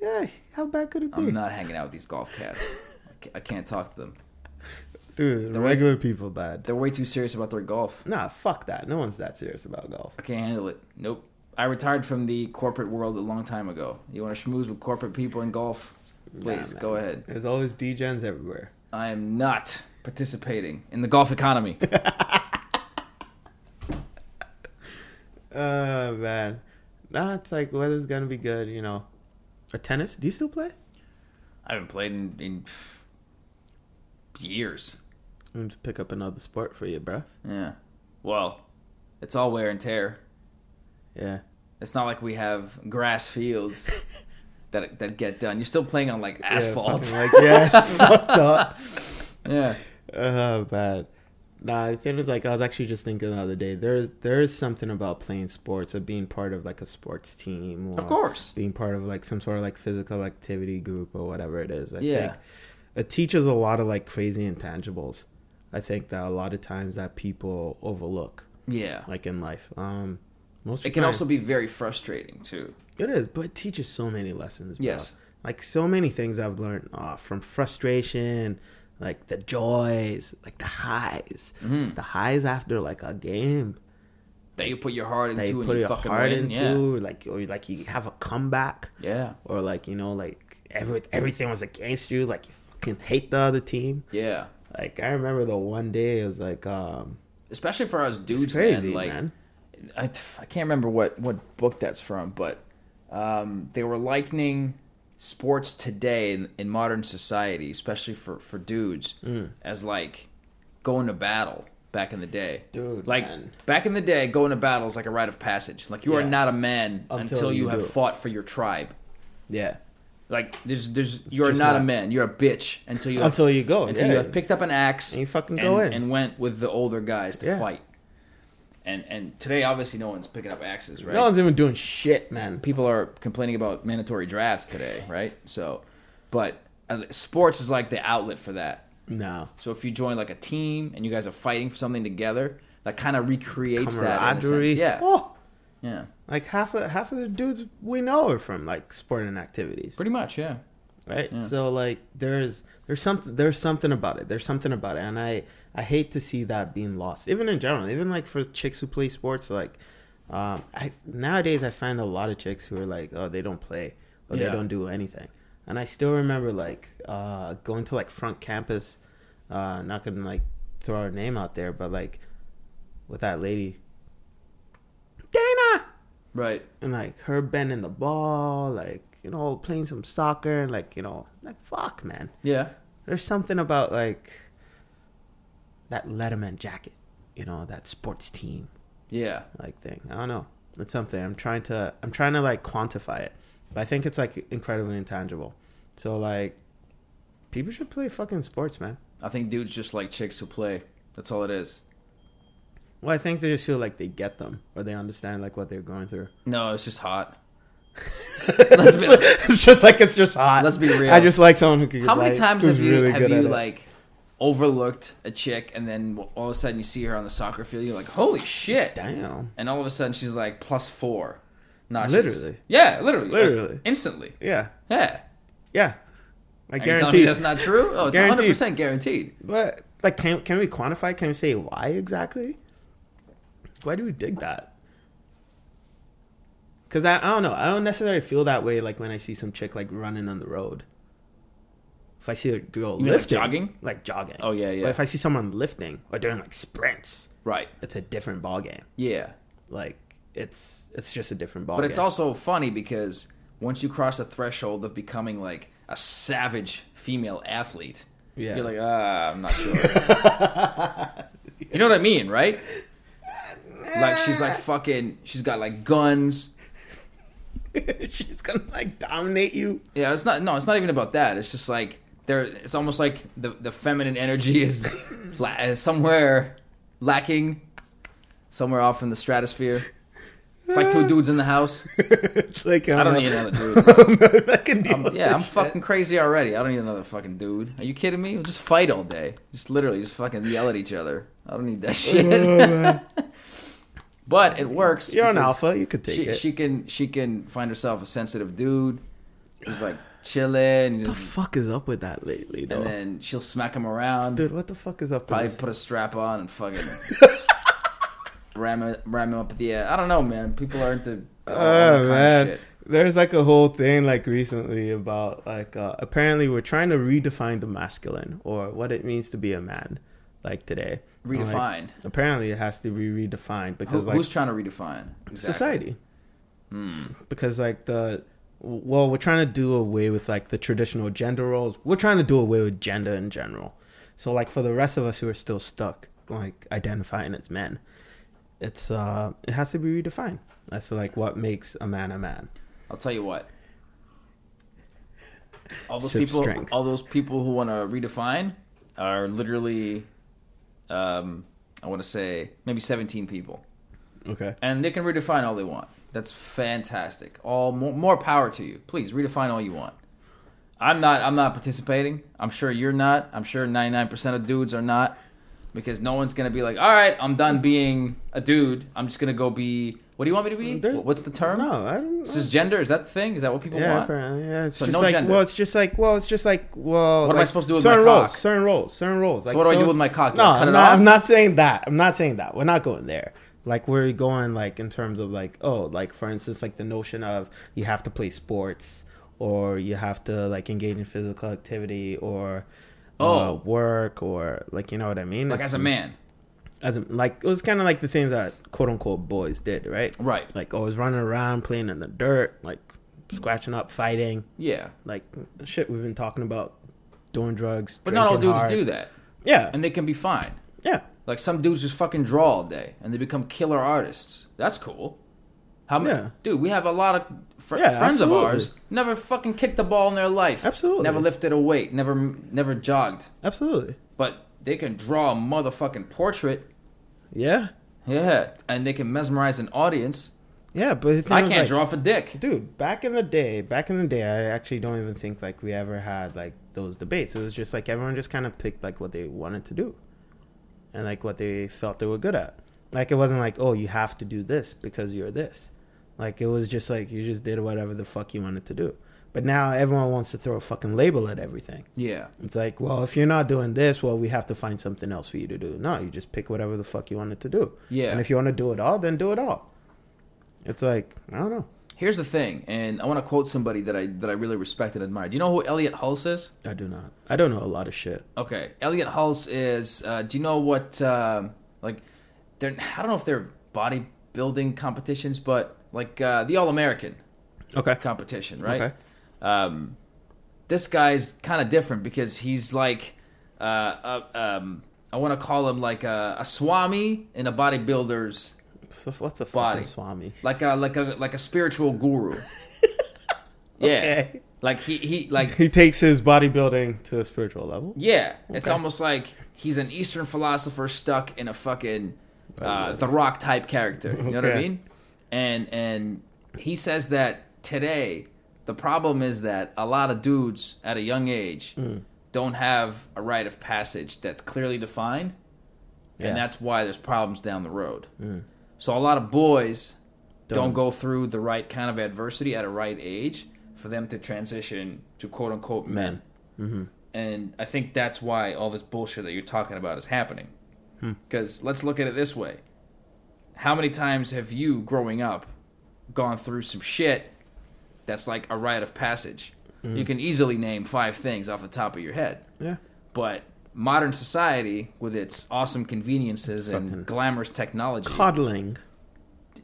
Yeah, how bad could it be? I'm not hanging out with these golf cats. I can't talk to them. Dude, the The way- regular people bad. They're way too serious about their golf. Nah, fuck that. No one's that serious about golf. I can't handle it. Nope. I retired from the corporate world a long time ago. You want to schmooze with corporate people in golf? Please Nah, go ahead. There's always DJs everywhere. I am not participating in the golf economy. Oh man, nah, it's like weather's gonna be good, you know. Or tennis? Do you still play? I haven't played in, in years. I'm gonna pick up another sport for you, bro. Yeah. Well, it's all wear and tear. Yeah. It's not like we have grass fields that that get done. You're still playing on like asphalt. Yeah, like, yeah, fucked up. Yeah. Oh, bad. Nah, thing is, like, I was actually just thinking the other day. There's there is something about playing sports or being part of like a sports team, or Of course. being part of like some sort of like physical activity group or whatever it is. I Yeah. think it teaches a lot of like crazy intangibles. I think that a lot of times that people overlook, Yeah. like in life. Um, most It can also be very frustrating too. it is, but it teaches so many lessons. bro. Yes. like so many things I've learned uh, from frustration, like the joys, like the highs, Mhm. the highs after like a game That you put your heart into you and put you your fucking heart win. into, like or like you have a comeback, Yeah. Yeah. or like you know like every everything was against you, like you fucking hate the other team. Yeah. Like I remember the one day it was like um, Especially for us dudes, crazy, man. Like man. I, I can't remember what, what book that's from, but um, they were likening sports today in, in modern society, especially for, for dudes, Mm. as like going to battle back in the day. Dude, like man. back in the day, going to battle is like a rite of passage. Like you are not a man until, Until you, you have fought for your tribe. Yeah, Like there's there's you're just not, a man. You're a bitch until you have, until you go, until yeah. you have picked up an axe And you fucking and, go in. and went with the older guys to Yeah. fight. And and today, obviously, no one's picking up axes, right? No one's even doing shit, man. People are complaining about mandatory drafts today, right? So, but uh, sports is like the outlet for that. No. So if you join like a team and you guys are fighting for something together, that kind of recreates that. Yeah, Oh, yeah, like half of half of the dudes we know are from like sporting activities, pretty much, yeah. Right? Yeah. So like there's there's something there's something about it. There's something about it, and I I hate to see that being lost. Even in general, even like for chicks who play sports, like um, I nowadays I find a lot of chicks who are like, oh, they don't play or Yeah. they don't do anything. And I still remember like uh, going to like front campus. Uh, not gonna like throw her name out there, but like with that lady, Dana. Right. and like her bending the ball, like you know, playing some soccer, and like you know, like fuck, man. Yeah. There's something about like that Letterman jacket, you know, that sports team Yeah. like thing. I don't know. It's something I'm trying to I'm trying to like quantify it, but I think it's like incredibly intangible. So like, people should play fucking sports, man. I think dudes just like chicks who play. That's all it is. Well, I think they just feel like they get them or they understand like what they're going through. No, it's just hot. Be, it's just like it's just hot. let's be real. I just like someone who can. How many like, times have you really have you at it. like overlooked a chick and then all of a sudden you see her on the soccer field? You're like, holy shit! Damn. And all of a sudden she's like plus four. Not Literally. yeah, literally, like, Literally. instantly. Yeah. Yeah. Yeah. I Are you me guarantee. that's not true? Oh, it's 100 percent guaranteed. But like, can can we quantify? Can we say why exactly? Why do we dig that? Because I, I don't know. I don't necessarily feel that way. Like when I see some chick like running on the road. If I see a girl You mean, like, lifting, jogging? like jogging. Oh, yeah, yeah. But if I see someone lifting or doing like sprints, Right. it's a different ball game. Yeah. Like it's it's just a different ball. But it's also funny because once you cross the threshold of becoming like a savage female athlete, Yeah. you're like, ah, I'm not sure. you know what I mean, right? Like she's like fucking. She's got like guns. she's gonna like dominate you. Yeah, it's not. No, it's not even about that. It's just like there. It's almost like the the feminine energy is la- somewhere lacking, somewhere off in the stratosphere. It's like two dudes in the house. it's like I don't know. need another dude. I don't I can deal I'm, yeah, I'm shit. fucking crazy already. I don't need another fucking dude. Are you kidding me? We'll just fight all day. Just literally, just fucking yell at each other. I don't need that oh, shit. But it works. You're an alpha. You could take She, it. she can she can find herself a sensitive dude who's like chilling, what the fuck is up with that lately, though? and then she'll smack him around. Dude, what the fuck is up Probably put a strap on and fucking ram it, ram him up at the ass. I don't know, man. People are into Oh kind man, of shit. there's like a whole thing like recently about like uh, apparently we're trying to redefine the masculine or what it means to be a man, like today. Like, Redefined. apparently, it has to be redefined because Who, like who's trying to redefine Exactly. society. Hmm. because like the well we're trying to do away with like the traditional gender roles we're trying to do away with gender in general so like for the rest of us who are still stuck like identifying as men it's uh it has to be redefined as to like what makes a man a man I'll tell you what. All those Sip people, strength. all those people who want to redefine, are literally, um, I want to say maybe seventeen people, okay and they can redefine all they want. That's fantastic. All more, more power to you. Please redefine all you want. I'm not. I'm not participating. I'm sure you're not. I'm sure 99% of dudes are not, because no one's gonna be like, all right, I'm done being a dude. I'm just gonna go be. What do you want me to be? There's- What's the term? no i don't Cisgender? Is that the thing? Is that what people yeah, want? apparently, yeah. It's So just no like gender. well, it's just like well, it's just like well. What am I supposed to do with certain my roles? cock? Certain roles, certain roles. Like, what do I do with my cock? No, I'm not. I'm not saying that. I'm not saying that. We're not going there. Like we're going like in terms of like oh, like for instance, like the notion of you have to play sports or you have to like engage in physical activity or uh, Oh. work or like you know what I mean. Like It's- as a man, as a, like it was kind of like the things that quote unquote boys did, right? right? Like always running around, playing in the dirt, like scratching up, fighting Yeah, like shit we've been talking about doing drugs but not all dudes hard. do that, yeah and they can be fine. yeah Like some dudes just fucking draw all day and they become killer artists. That's cool. How many? Yeah. Dude, we have a lot of fr- Yeah, friends absolutely. of ours never fucking kicked the ball in their life. Absolutely. Never lifted a weight. Never never jogged. absolutely But they can draw a motherfucking portrait. yeah Yeah, and they can mesmerize an audience. yeah but I can't like, draw for dick. dude back in the day back in the day i actually don't even think like we ever had like those debates it was just like everyone just kind of picked like what they wanted to do and like what they felt they were good at like it wasn't like oh you have to do this because you're this like it was just like you just did whatever the fuck you wanted to do but now everyone wants to throw a fucking label at everything Yeah. It's like, well, if you're not doing this, well, we have to find something else for you to do. No, you just pick whatever the fuck you wanted to do. Yeah. And if you want to do it all, then do it all. It's like, I don't know. Here's the thing, and I want to quote somebody that I that I really respect and admire. Do you know who Elliott Hulse is? I do not. I don't know a lot of shit. Okay, Elliott Hulse is. Uh, do you know what? Um, like, they're. I don't know if they're bodybuilding competitions, but like uh, the All American Okay. competition, right? Okay. Um, this guy's kind of different because he's like uh, a, um, I want to call him like a, a swami in a bodybuilder's what's a Body. fucking swami? like a like a like a spiritual guru. yeah, Okay. like he he like He takes his bodybuilding to a spiritual level. yeah. It's almost like he's an Eastern philosopher stuck in a fucking uh, the Rock type character. You know what I mean? And and he says that today the problem is that a lot of dudes at a young age Mm. don't have a rite of passage that's clearly defined, Yeah. and that's why there's problems down the road. So a lot of boys don't. Don't. go through the right kind of adversity at a right age for them to transition to quote unquote men. Mm-hmm. And I think that's why all this bullshit that you're talking about is happening. Hmm. Because let's look at it this way: How many times have you, growing up, gone through some shit that's like a rite of passage? Mm-hmm. You can easily name five things off the top of your head. Yeah. But modern society, with its awesome conveniences and Fucking- glamorous technology, Coddling.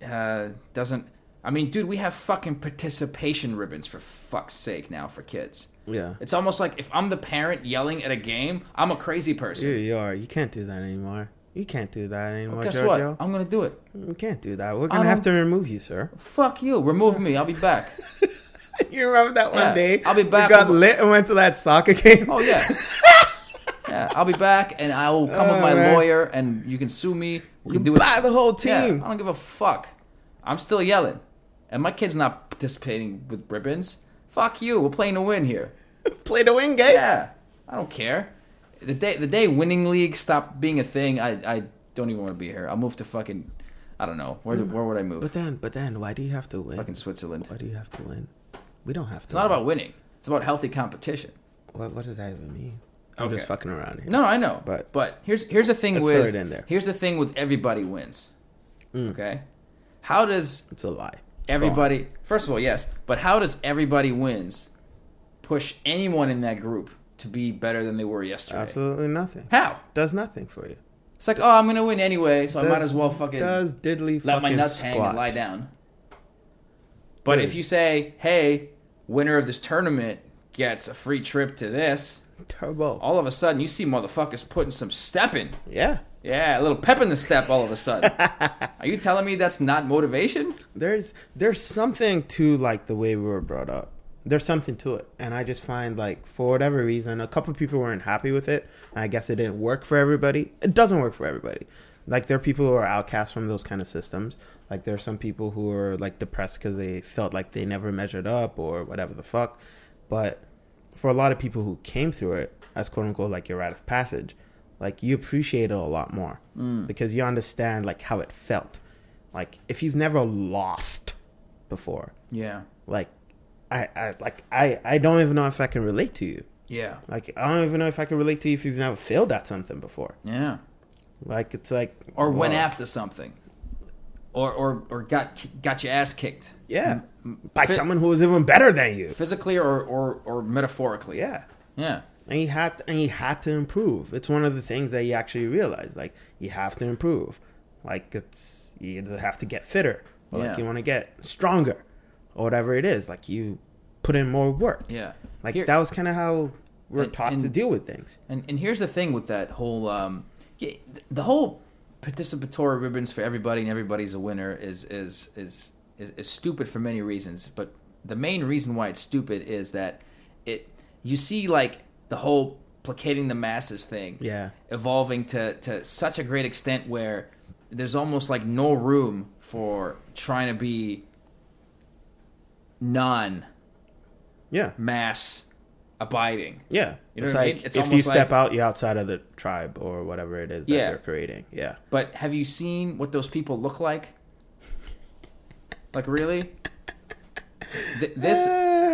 uh, doesn't. I mean, dude, we have fucking participation ribbons for fuck's sake now for kids. Yeah. It's almost like if I'm the parent yelling at a game, I'm a crazy person. You, you are. You can't do that anymore. You can't do that anymore, Well, guess Giorgio. what? I'm gonna do it. You can't do that. We're gonna have to remove you, sir. Fuck you. Remove me. I'll be back. you remember that one Yeah, day? I'll be back We got with- lit and went to that soccer game. Oh yeah. Yeah, I'll be back, and I will come with Oh, my man. lawyer, and you can sue me. We You can do it. buy the whole Yeah, team. I don't give a fuck. I'm still yelling, and my kid's not participating with ribbons. Fuck you. We're playing to win here. Play to win game. Yeah, I don't care. The day the day winning league stopped being a thing, I I don't even want to be here. I'll move to fucking I don't know where where would I move? But then, but then, why do you have to win? fucking Switzerland. Why do you have to win? We don't have to. It's not win. about winning. It's about healthy competition. What, what does that even mean? I'm Okay. just fucking around here. No, no, I know. But- but here's here's the thing with in there. here's the thing with everybody wins. Mm. Okay, how does It's a lie. everybody? First of all, yes, but how does everybody wins push anyone in that group to be better than they were yesterday? Absolutely nothing. How? Does nothing for you. It's like, oh, I'm gonna win anyway, so I might as well fucking Does diddly let my nuts hang and lie down. But Really? if you say, hey, winner of this tournament gets a free trip to this, Turbo. all of a sudden you see motherfuckers putting some step in. Yeah. Yeah, a little pep in the step all of a sudden. Are you telling me that's not motivation? There's there's something to like the way we were brought up. There's something to it, and I just find like for whatever reason, a couple people weren't happy with it. And I guess it didn't work for everybody. It doesn't work for everybody. Like there are people who are outcasts from those kind of systems. Like there are some people who are like depressed because they felt like they never measured up or whatever the fuck. But for a lot of people who came through it as quote unquote like your rite of passage, like you appreciate it a lot more mm. because you understand like how it felt. Like if you've never lost before, Yeah. like I, I like I, I don't even know if I can relate to you. Yeah. Like I don't even know if I can relate to you if you've never failed at something before. Yeah. Like it's like Or went after something. Or or or got got your ass kicked. Yeah. By someone who was even better than you. Physically or, or, or metaphorically. Yeah. Yeah. and he had and he had to improve. It's one of the things that he actually realized. Like you have to improve. Like it's you either have to get fitter or Yeah. like you want to get stronger or whatever it is. Like you put in more work. Yeah. Like Here- that was kind of how we're And- taught to deal with things. And and here's the thing with that whole um, yeah, the whole participatory ribbons for everybody and everybody's a winner is is is is, is stupid for many reasons. But the main reason why it's stupid is that it you see like the whole placating the masses thing Yeah. evolving to to such a great extent where there's almost like no room for trying to be non Yeah. mass abiding. Yeah. You know it's what I like mean? It's if you step like- out, you're outside of the tribe or whatever it is that Yeah. they're creating. Yeah. But have you seen what those people look like? Like really? Th- this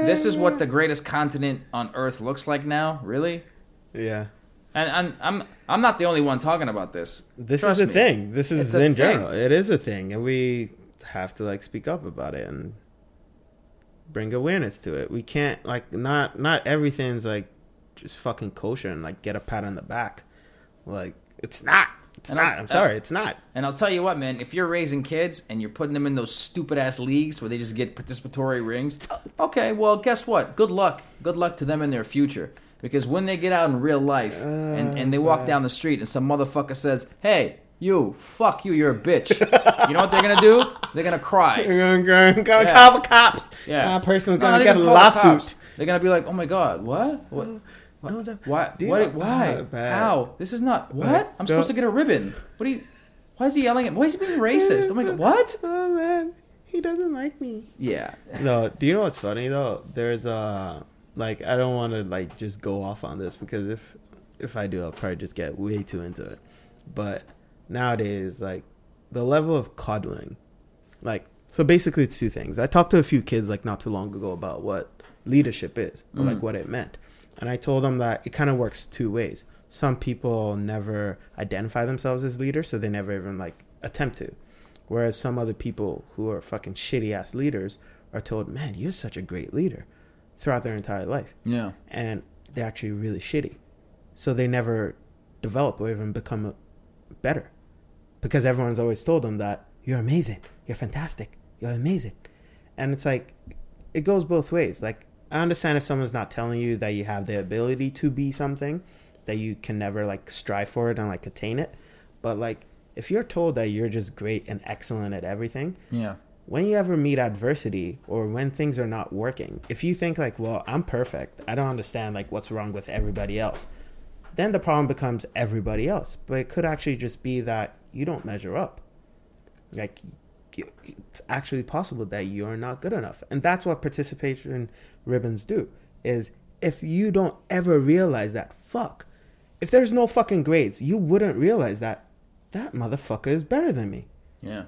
this is what the greatest continent on Earth looks like now. Really? Yeah. And I'm I'm I'm not the only one talking about this. This Trust is a me. thing. This is in thing. general. It is a thing, and we have to like speak up about it and bring awareness to it. We can't like not not everything's like just fucking kosher and like get a pat on the back. Like it's not. It's And not. I'm- sorry. It's not. And I'll tell you what, man. If you're raising kids and you're putting them in those stupid ass leagues where they just get participatory rings, okay. Well, guess what? Good luck. Good luck to them in their future. Because when they get out in real life and, and they walk uh, down the street and some motherfucker says, "Hey, you, fuck you, you're a bitch," you know what they're gonna do? They're gonna cry. They're gonna, gonna, gonna Yeah. call the cops. Yeah. That person's gonna not get a even call the lawsuit. They're gonna be like, "Oh my god, what? What? No, that- Why? What? know- why? Bad. How? This is not what? Bad. I'm supposed to Don't- get a ribbon. What are you? Why is he yelling at? Why is he being racist? Oh my god, what? Oh man, he doesn't like me. Yeah, No, do you know what's funny though? There's uh like I don't want to like just go off on this because if if I do, I'll probably just get way too into it. But nowadays, like the level of coddling, like so basically it's two things. I talked to a few kids like not too long ago about what leadership is, or like Mm. what it meant, and I told them that it kind of works two ways. Some people never identify themselves as leaders, so they never even like attempt to. Whereas some other people who are fucking shitty ass leaders are told, "Man, you're such a great leader," throughout their entire life, yeah, and they're actually really shitty. So they never develop or even become better, because everyone's always told them that you're amazing, you're fantastic, you're amazing, and it's like it goes both ways. Like I understand if someone's not telling you that you have the ability to be something, that you can never like strive for it and like attain it, but like if you're told that you're just great and excellent at everything, yeah, when you ever meet adversity or when things are not working, if you think like, well, I'm perfect, I don't understand like what's wrong with everybody else, then the problem becomes everybody else. But it could actually just be that you don't measure up. Like it's actually possible that you're not good enough. And that's what participation ribbons do is if you don't ever realize that fuck, if there's no fucking grades, you wouldn't realize that that motherfucker is better than me. yeah.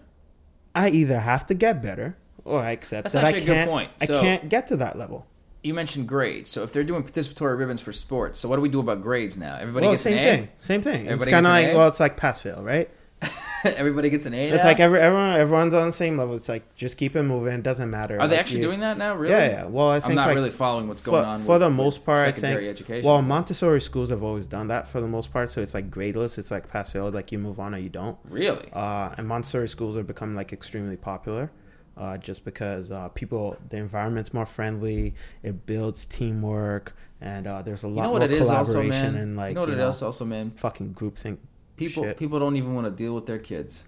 I either have to get better or I accept That's that I actually a good can't. point. I can't get to that level. You mentioned grades, so if they're doing participatory ribbons for sports, so what do we do about grades now? Everybody well, gets same an A. thing. Same thing. it's kind of like well, it's like pass fail, right? Everybody gets an A. It's now? like every everyone everyone's on the same level. It's like just keep it moving. It doesn't matter. Are they actually you- doing that now? Really? Yeah, yeah. Well, I think I'm not like, really following what's for, going on for with- the most part. I think. education. Well, Montessori schools have always done that for the most part. So it's like gradeless. It's like pass fail. Like you move on or you don't. really? uh, and Montessori schools are becoming like extremely popular, uh, just because uh, people the environment's more friendly, it builds teamwork, and uh, there's a lot You know more also, collaboration man. and like you know what it know, also, man. fucking group groupthink. People shit. people don't even want to deal with their kids.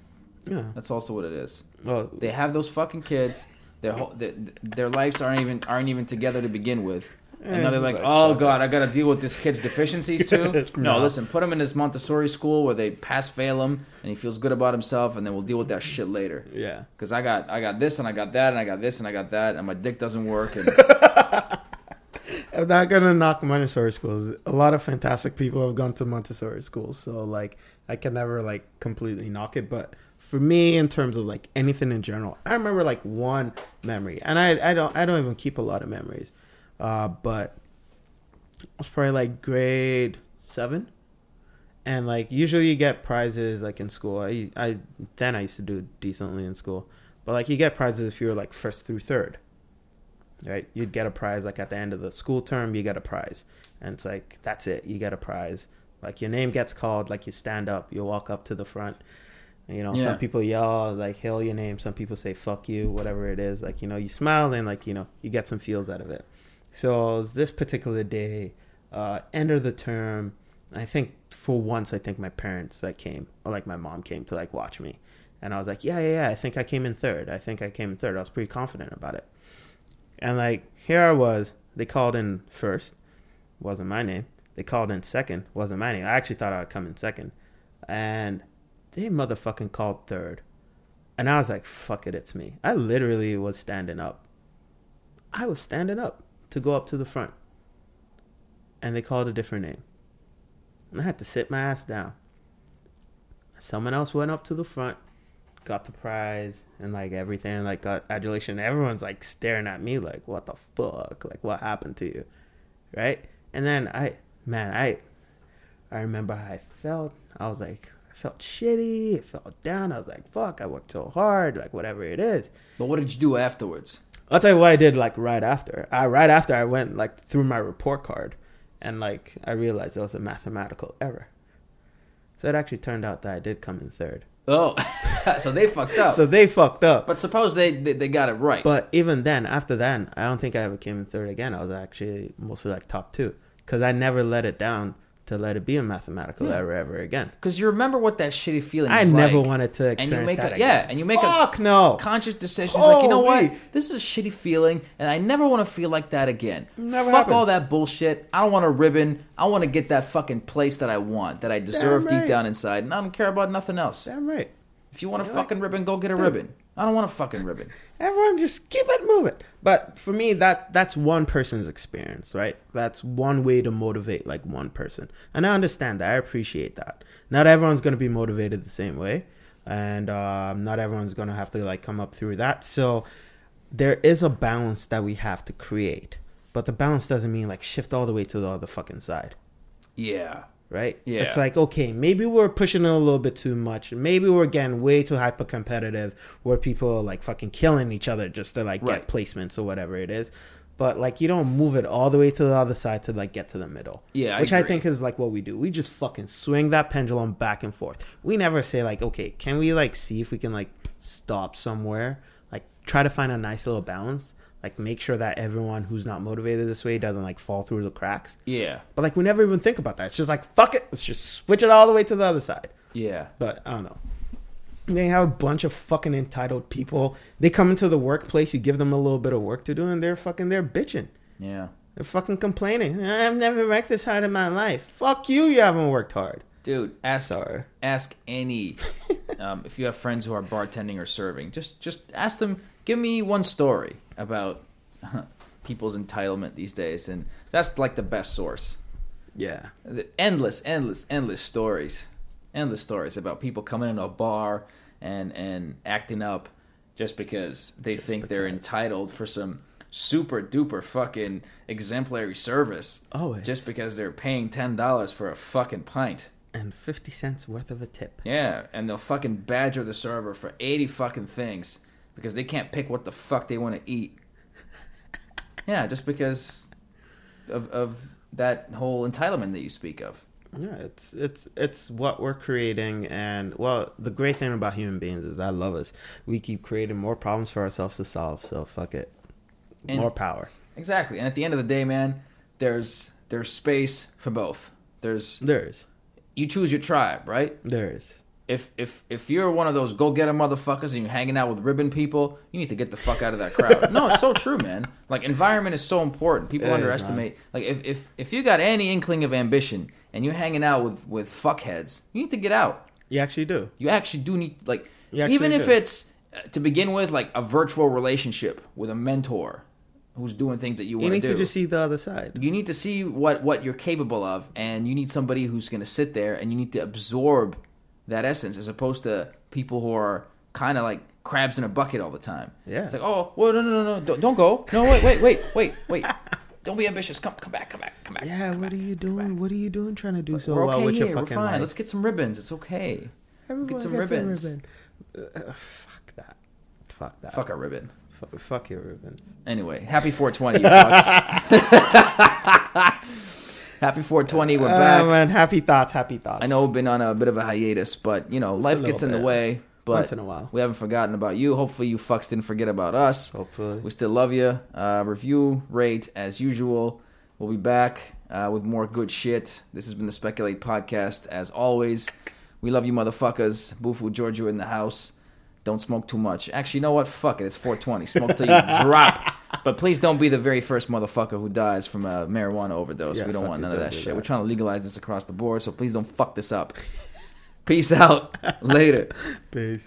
Yeah. That's also what it is. Well, They have those fucking kids. Their whole, their, their lives aren't even aren't even together to begin with. And now they're like, oh god, I got to deal with this kid's deficiencies too. no, No. listen, put him in this Montessori school where they pass fail him, and he feels good about himself, and then we'll deal with that shit later. yeah. Because I got I got this and I got that and I got this and I got that and my dick doesn't work and I'm not gonna knock Montessori schools. A lot of fantastic people have gone to Montessori schools, so like I can never like completely knock it. But for me, in terms of like anything in general, I remember like one memory, and I I don't I don't even keep a lot of memories, uh, but it was probably like grade seven, and like usually you get prizes like in school. I I then I used to do decently in school, but like you get prizes if you're like first through third right? You'd get a prize like at the end of the school term, you get a prize, and it's like that's it. You get a prize. Like your name gets called, like you stand up, you walk up to the front. You know, Yeah. some people yell like hail your name. Some people say fuck you, whatever it is. Like you know, you smile and like you know, you get some feels out of it. So it was this particular day, uh, end of the term. I think for once, I think my parents like came or like my mom came to like watch me, and I was like, yeah, yeah, yeah. I think I came in third. I think I came in third. I was pretty confident about it. And like here I was, they called in first, wasn't my name. They called in second, wasn't my name. I actually thought I would come in second, and they motherfucking called third, and I was like, fuck it, it's me. I literally was standing up. I was standing up to go up to the front, and they called a different name. And I had to sit my ass down. Someone else went up to the front, got the prize and like everything, like got adulation. Everyone's like staring at me like, what the fuck? Like what happened to you? Right? And then I man, I I remember how I felt. I was like I felt shitty, I felt down. I was like, fuck, I worked so hard, like whatever it is. But what did you do afterwards? I'll tell you what I did like right after. I right after I went like through my report card and like I realized it was a mathematical error. So it actually turned out that I did come in third. Oh, so they fucked up. So they fucked up. but suppose they, they they got it right. But even then, after then, I don't think I ever came in third again. I was actually mostly like top two because I never let it down to let it be a mathematical error ever again. Because you remember what that shitty feeling. I never like, wanted to and you experience make that a, again. yeah, and you make a Fuck no. conscious decisions like you know what this is a shitty feeling and i never want to feel like that again Never fuck happened. all that bullshit i don't want a ribbon i want to get that fucking place that i want that i deserve right. deep down inside and i don't care about nothing else Damn right. if you want a You're like- fucking ribbon go get a ribbon i don't want a fucking ribbon Everyone just keep it moving. But for me, that that's one person's experience, right? That's one way to motivate like one person, and I understand that. I appreciate that. Not everyone's going to be motivated the same way, and um, not everyone's going to have to like come up through that. So there is a balance that we have to create, but the balance doesn't mean like shift all the way to the other fucking side yeah right? Yeah. It's like, okay, maybe we're pushing it a little bit too much. Maybe we're getting way too hyper competitive where people are like fucking killing each other just to like Right. get placements or whatever it is. But like you don't move it all the way to the other side to like get to the middle. Yeah, Which I agree. think is like what we do. We just fucking swing that pendulum back and forth. We never say like, okay, can we like see if we can like stop somewhere? Like try to find a nice little balance. Like make sure that everyone who's not motivated this way doesn't like fall through the cracks. yeah But like we never even think about that. It's just like fuck it, let's just switch it all the way to the other side. yeah But I don't know. They have a bunch of fucking entitled people. They come into the workplace, you give them a little bit of work to do, and they're fucking they're bitching. yeah They're fucking complaining. I've never worked this hard in my life. Fuck you, you haven't worked hard. dude ask Sorry. ask any um, if you have friends who are bartending or serving just just ask them give me one story about people's entitlement these days and that's like the best source. Yeah. The endless endless endless stories endless stories about people coming into a bar and and acting up just because they think they're entitled for some super duper fucking exemplary service Oh, just because they're paying $10 for a fucking pint. And fifty cents worth of a tip. yeah, and they'll fucking badger the server for 80 fucking things because they can't pick what the fuck they want to eat. yeah, just because of of that whole entitlement that you speak of. Yeah, it's it's it's what we're creating, and well, the great thing about human beings is I love us. We keep creating more problems for ourselves to solve. So fuck it, And- more power. Exactly. And at the end of the day, man, there's there's space for both. There's There is, you choose your tribe, right? there is. If if if you're one of those go getter motherfuckers and you're hanging out with ribbon people, you need to get the fuck out of that crowd. no, it's so true, man. Like environment is so important. People It is, underestimate. like if, if if you got any inkling of ambition and you're hanging out with with fuckheads, you need to get out. You actually do. You actually do need like even if do. it's uh, to begin with like a virtual relationship with a mentor who's doing things that you You want to do. You need to just see the other side. You need to see what what you're capable of, and you need somebody who's going to sit there and you need to absorb that essence, as opposed to people who are kind of like crabs in a bucket all the time. Yeah. it's like, oh, well, no, no, no, no, don't, don't go. No, wait, wait, wait, wait, wait. Don't be ambitious. Come, come back, come back, come back. Yeah, come what back. are you doing? What are you doing trying to do so We're well okay with here. your We're fine. life? Let's get some ribbons. It's okay. Everyone get some ribbons. ribbon. Uh, fuck that. Fuck that. Fuck a ribbon. Fuck, fuck your ribbon. Anyway, happy 420, you fucks. happy 420. We're back. Oh, man, happy thoughts, happy thoughts. I know we've been on a bit of a hiatus, but you know, life gets in little the way. But Once in a while. we haven't forgotten about you. Hopefully, you fucks didn't forget about us. Hopefully. We still love you. Uh, review, rate as usual. We'll be back uh, with more good shit. This has been the Speculate podcast. As always, we love you, motherfuckers. Bufu Giorgio in the house. Don't smoke too much. Actually, you know what? Fuck it. It's 420. Smoke till you drop. But please don't be the very first motherfucker who dies from a marijuana overdose. Yeah, we don't want none of that shit. that. We're trying to legalize this across the board, so please don't fuck this up. Peace out. Later. Peace.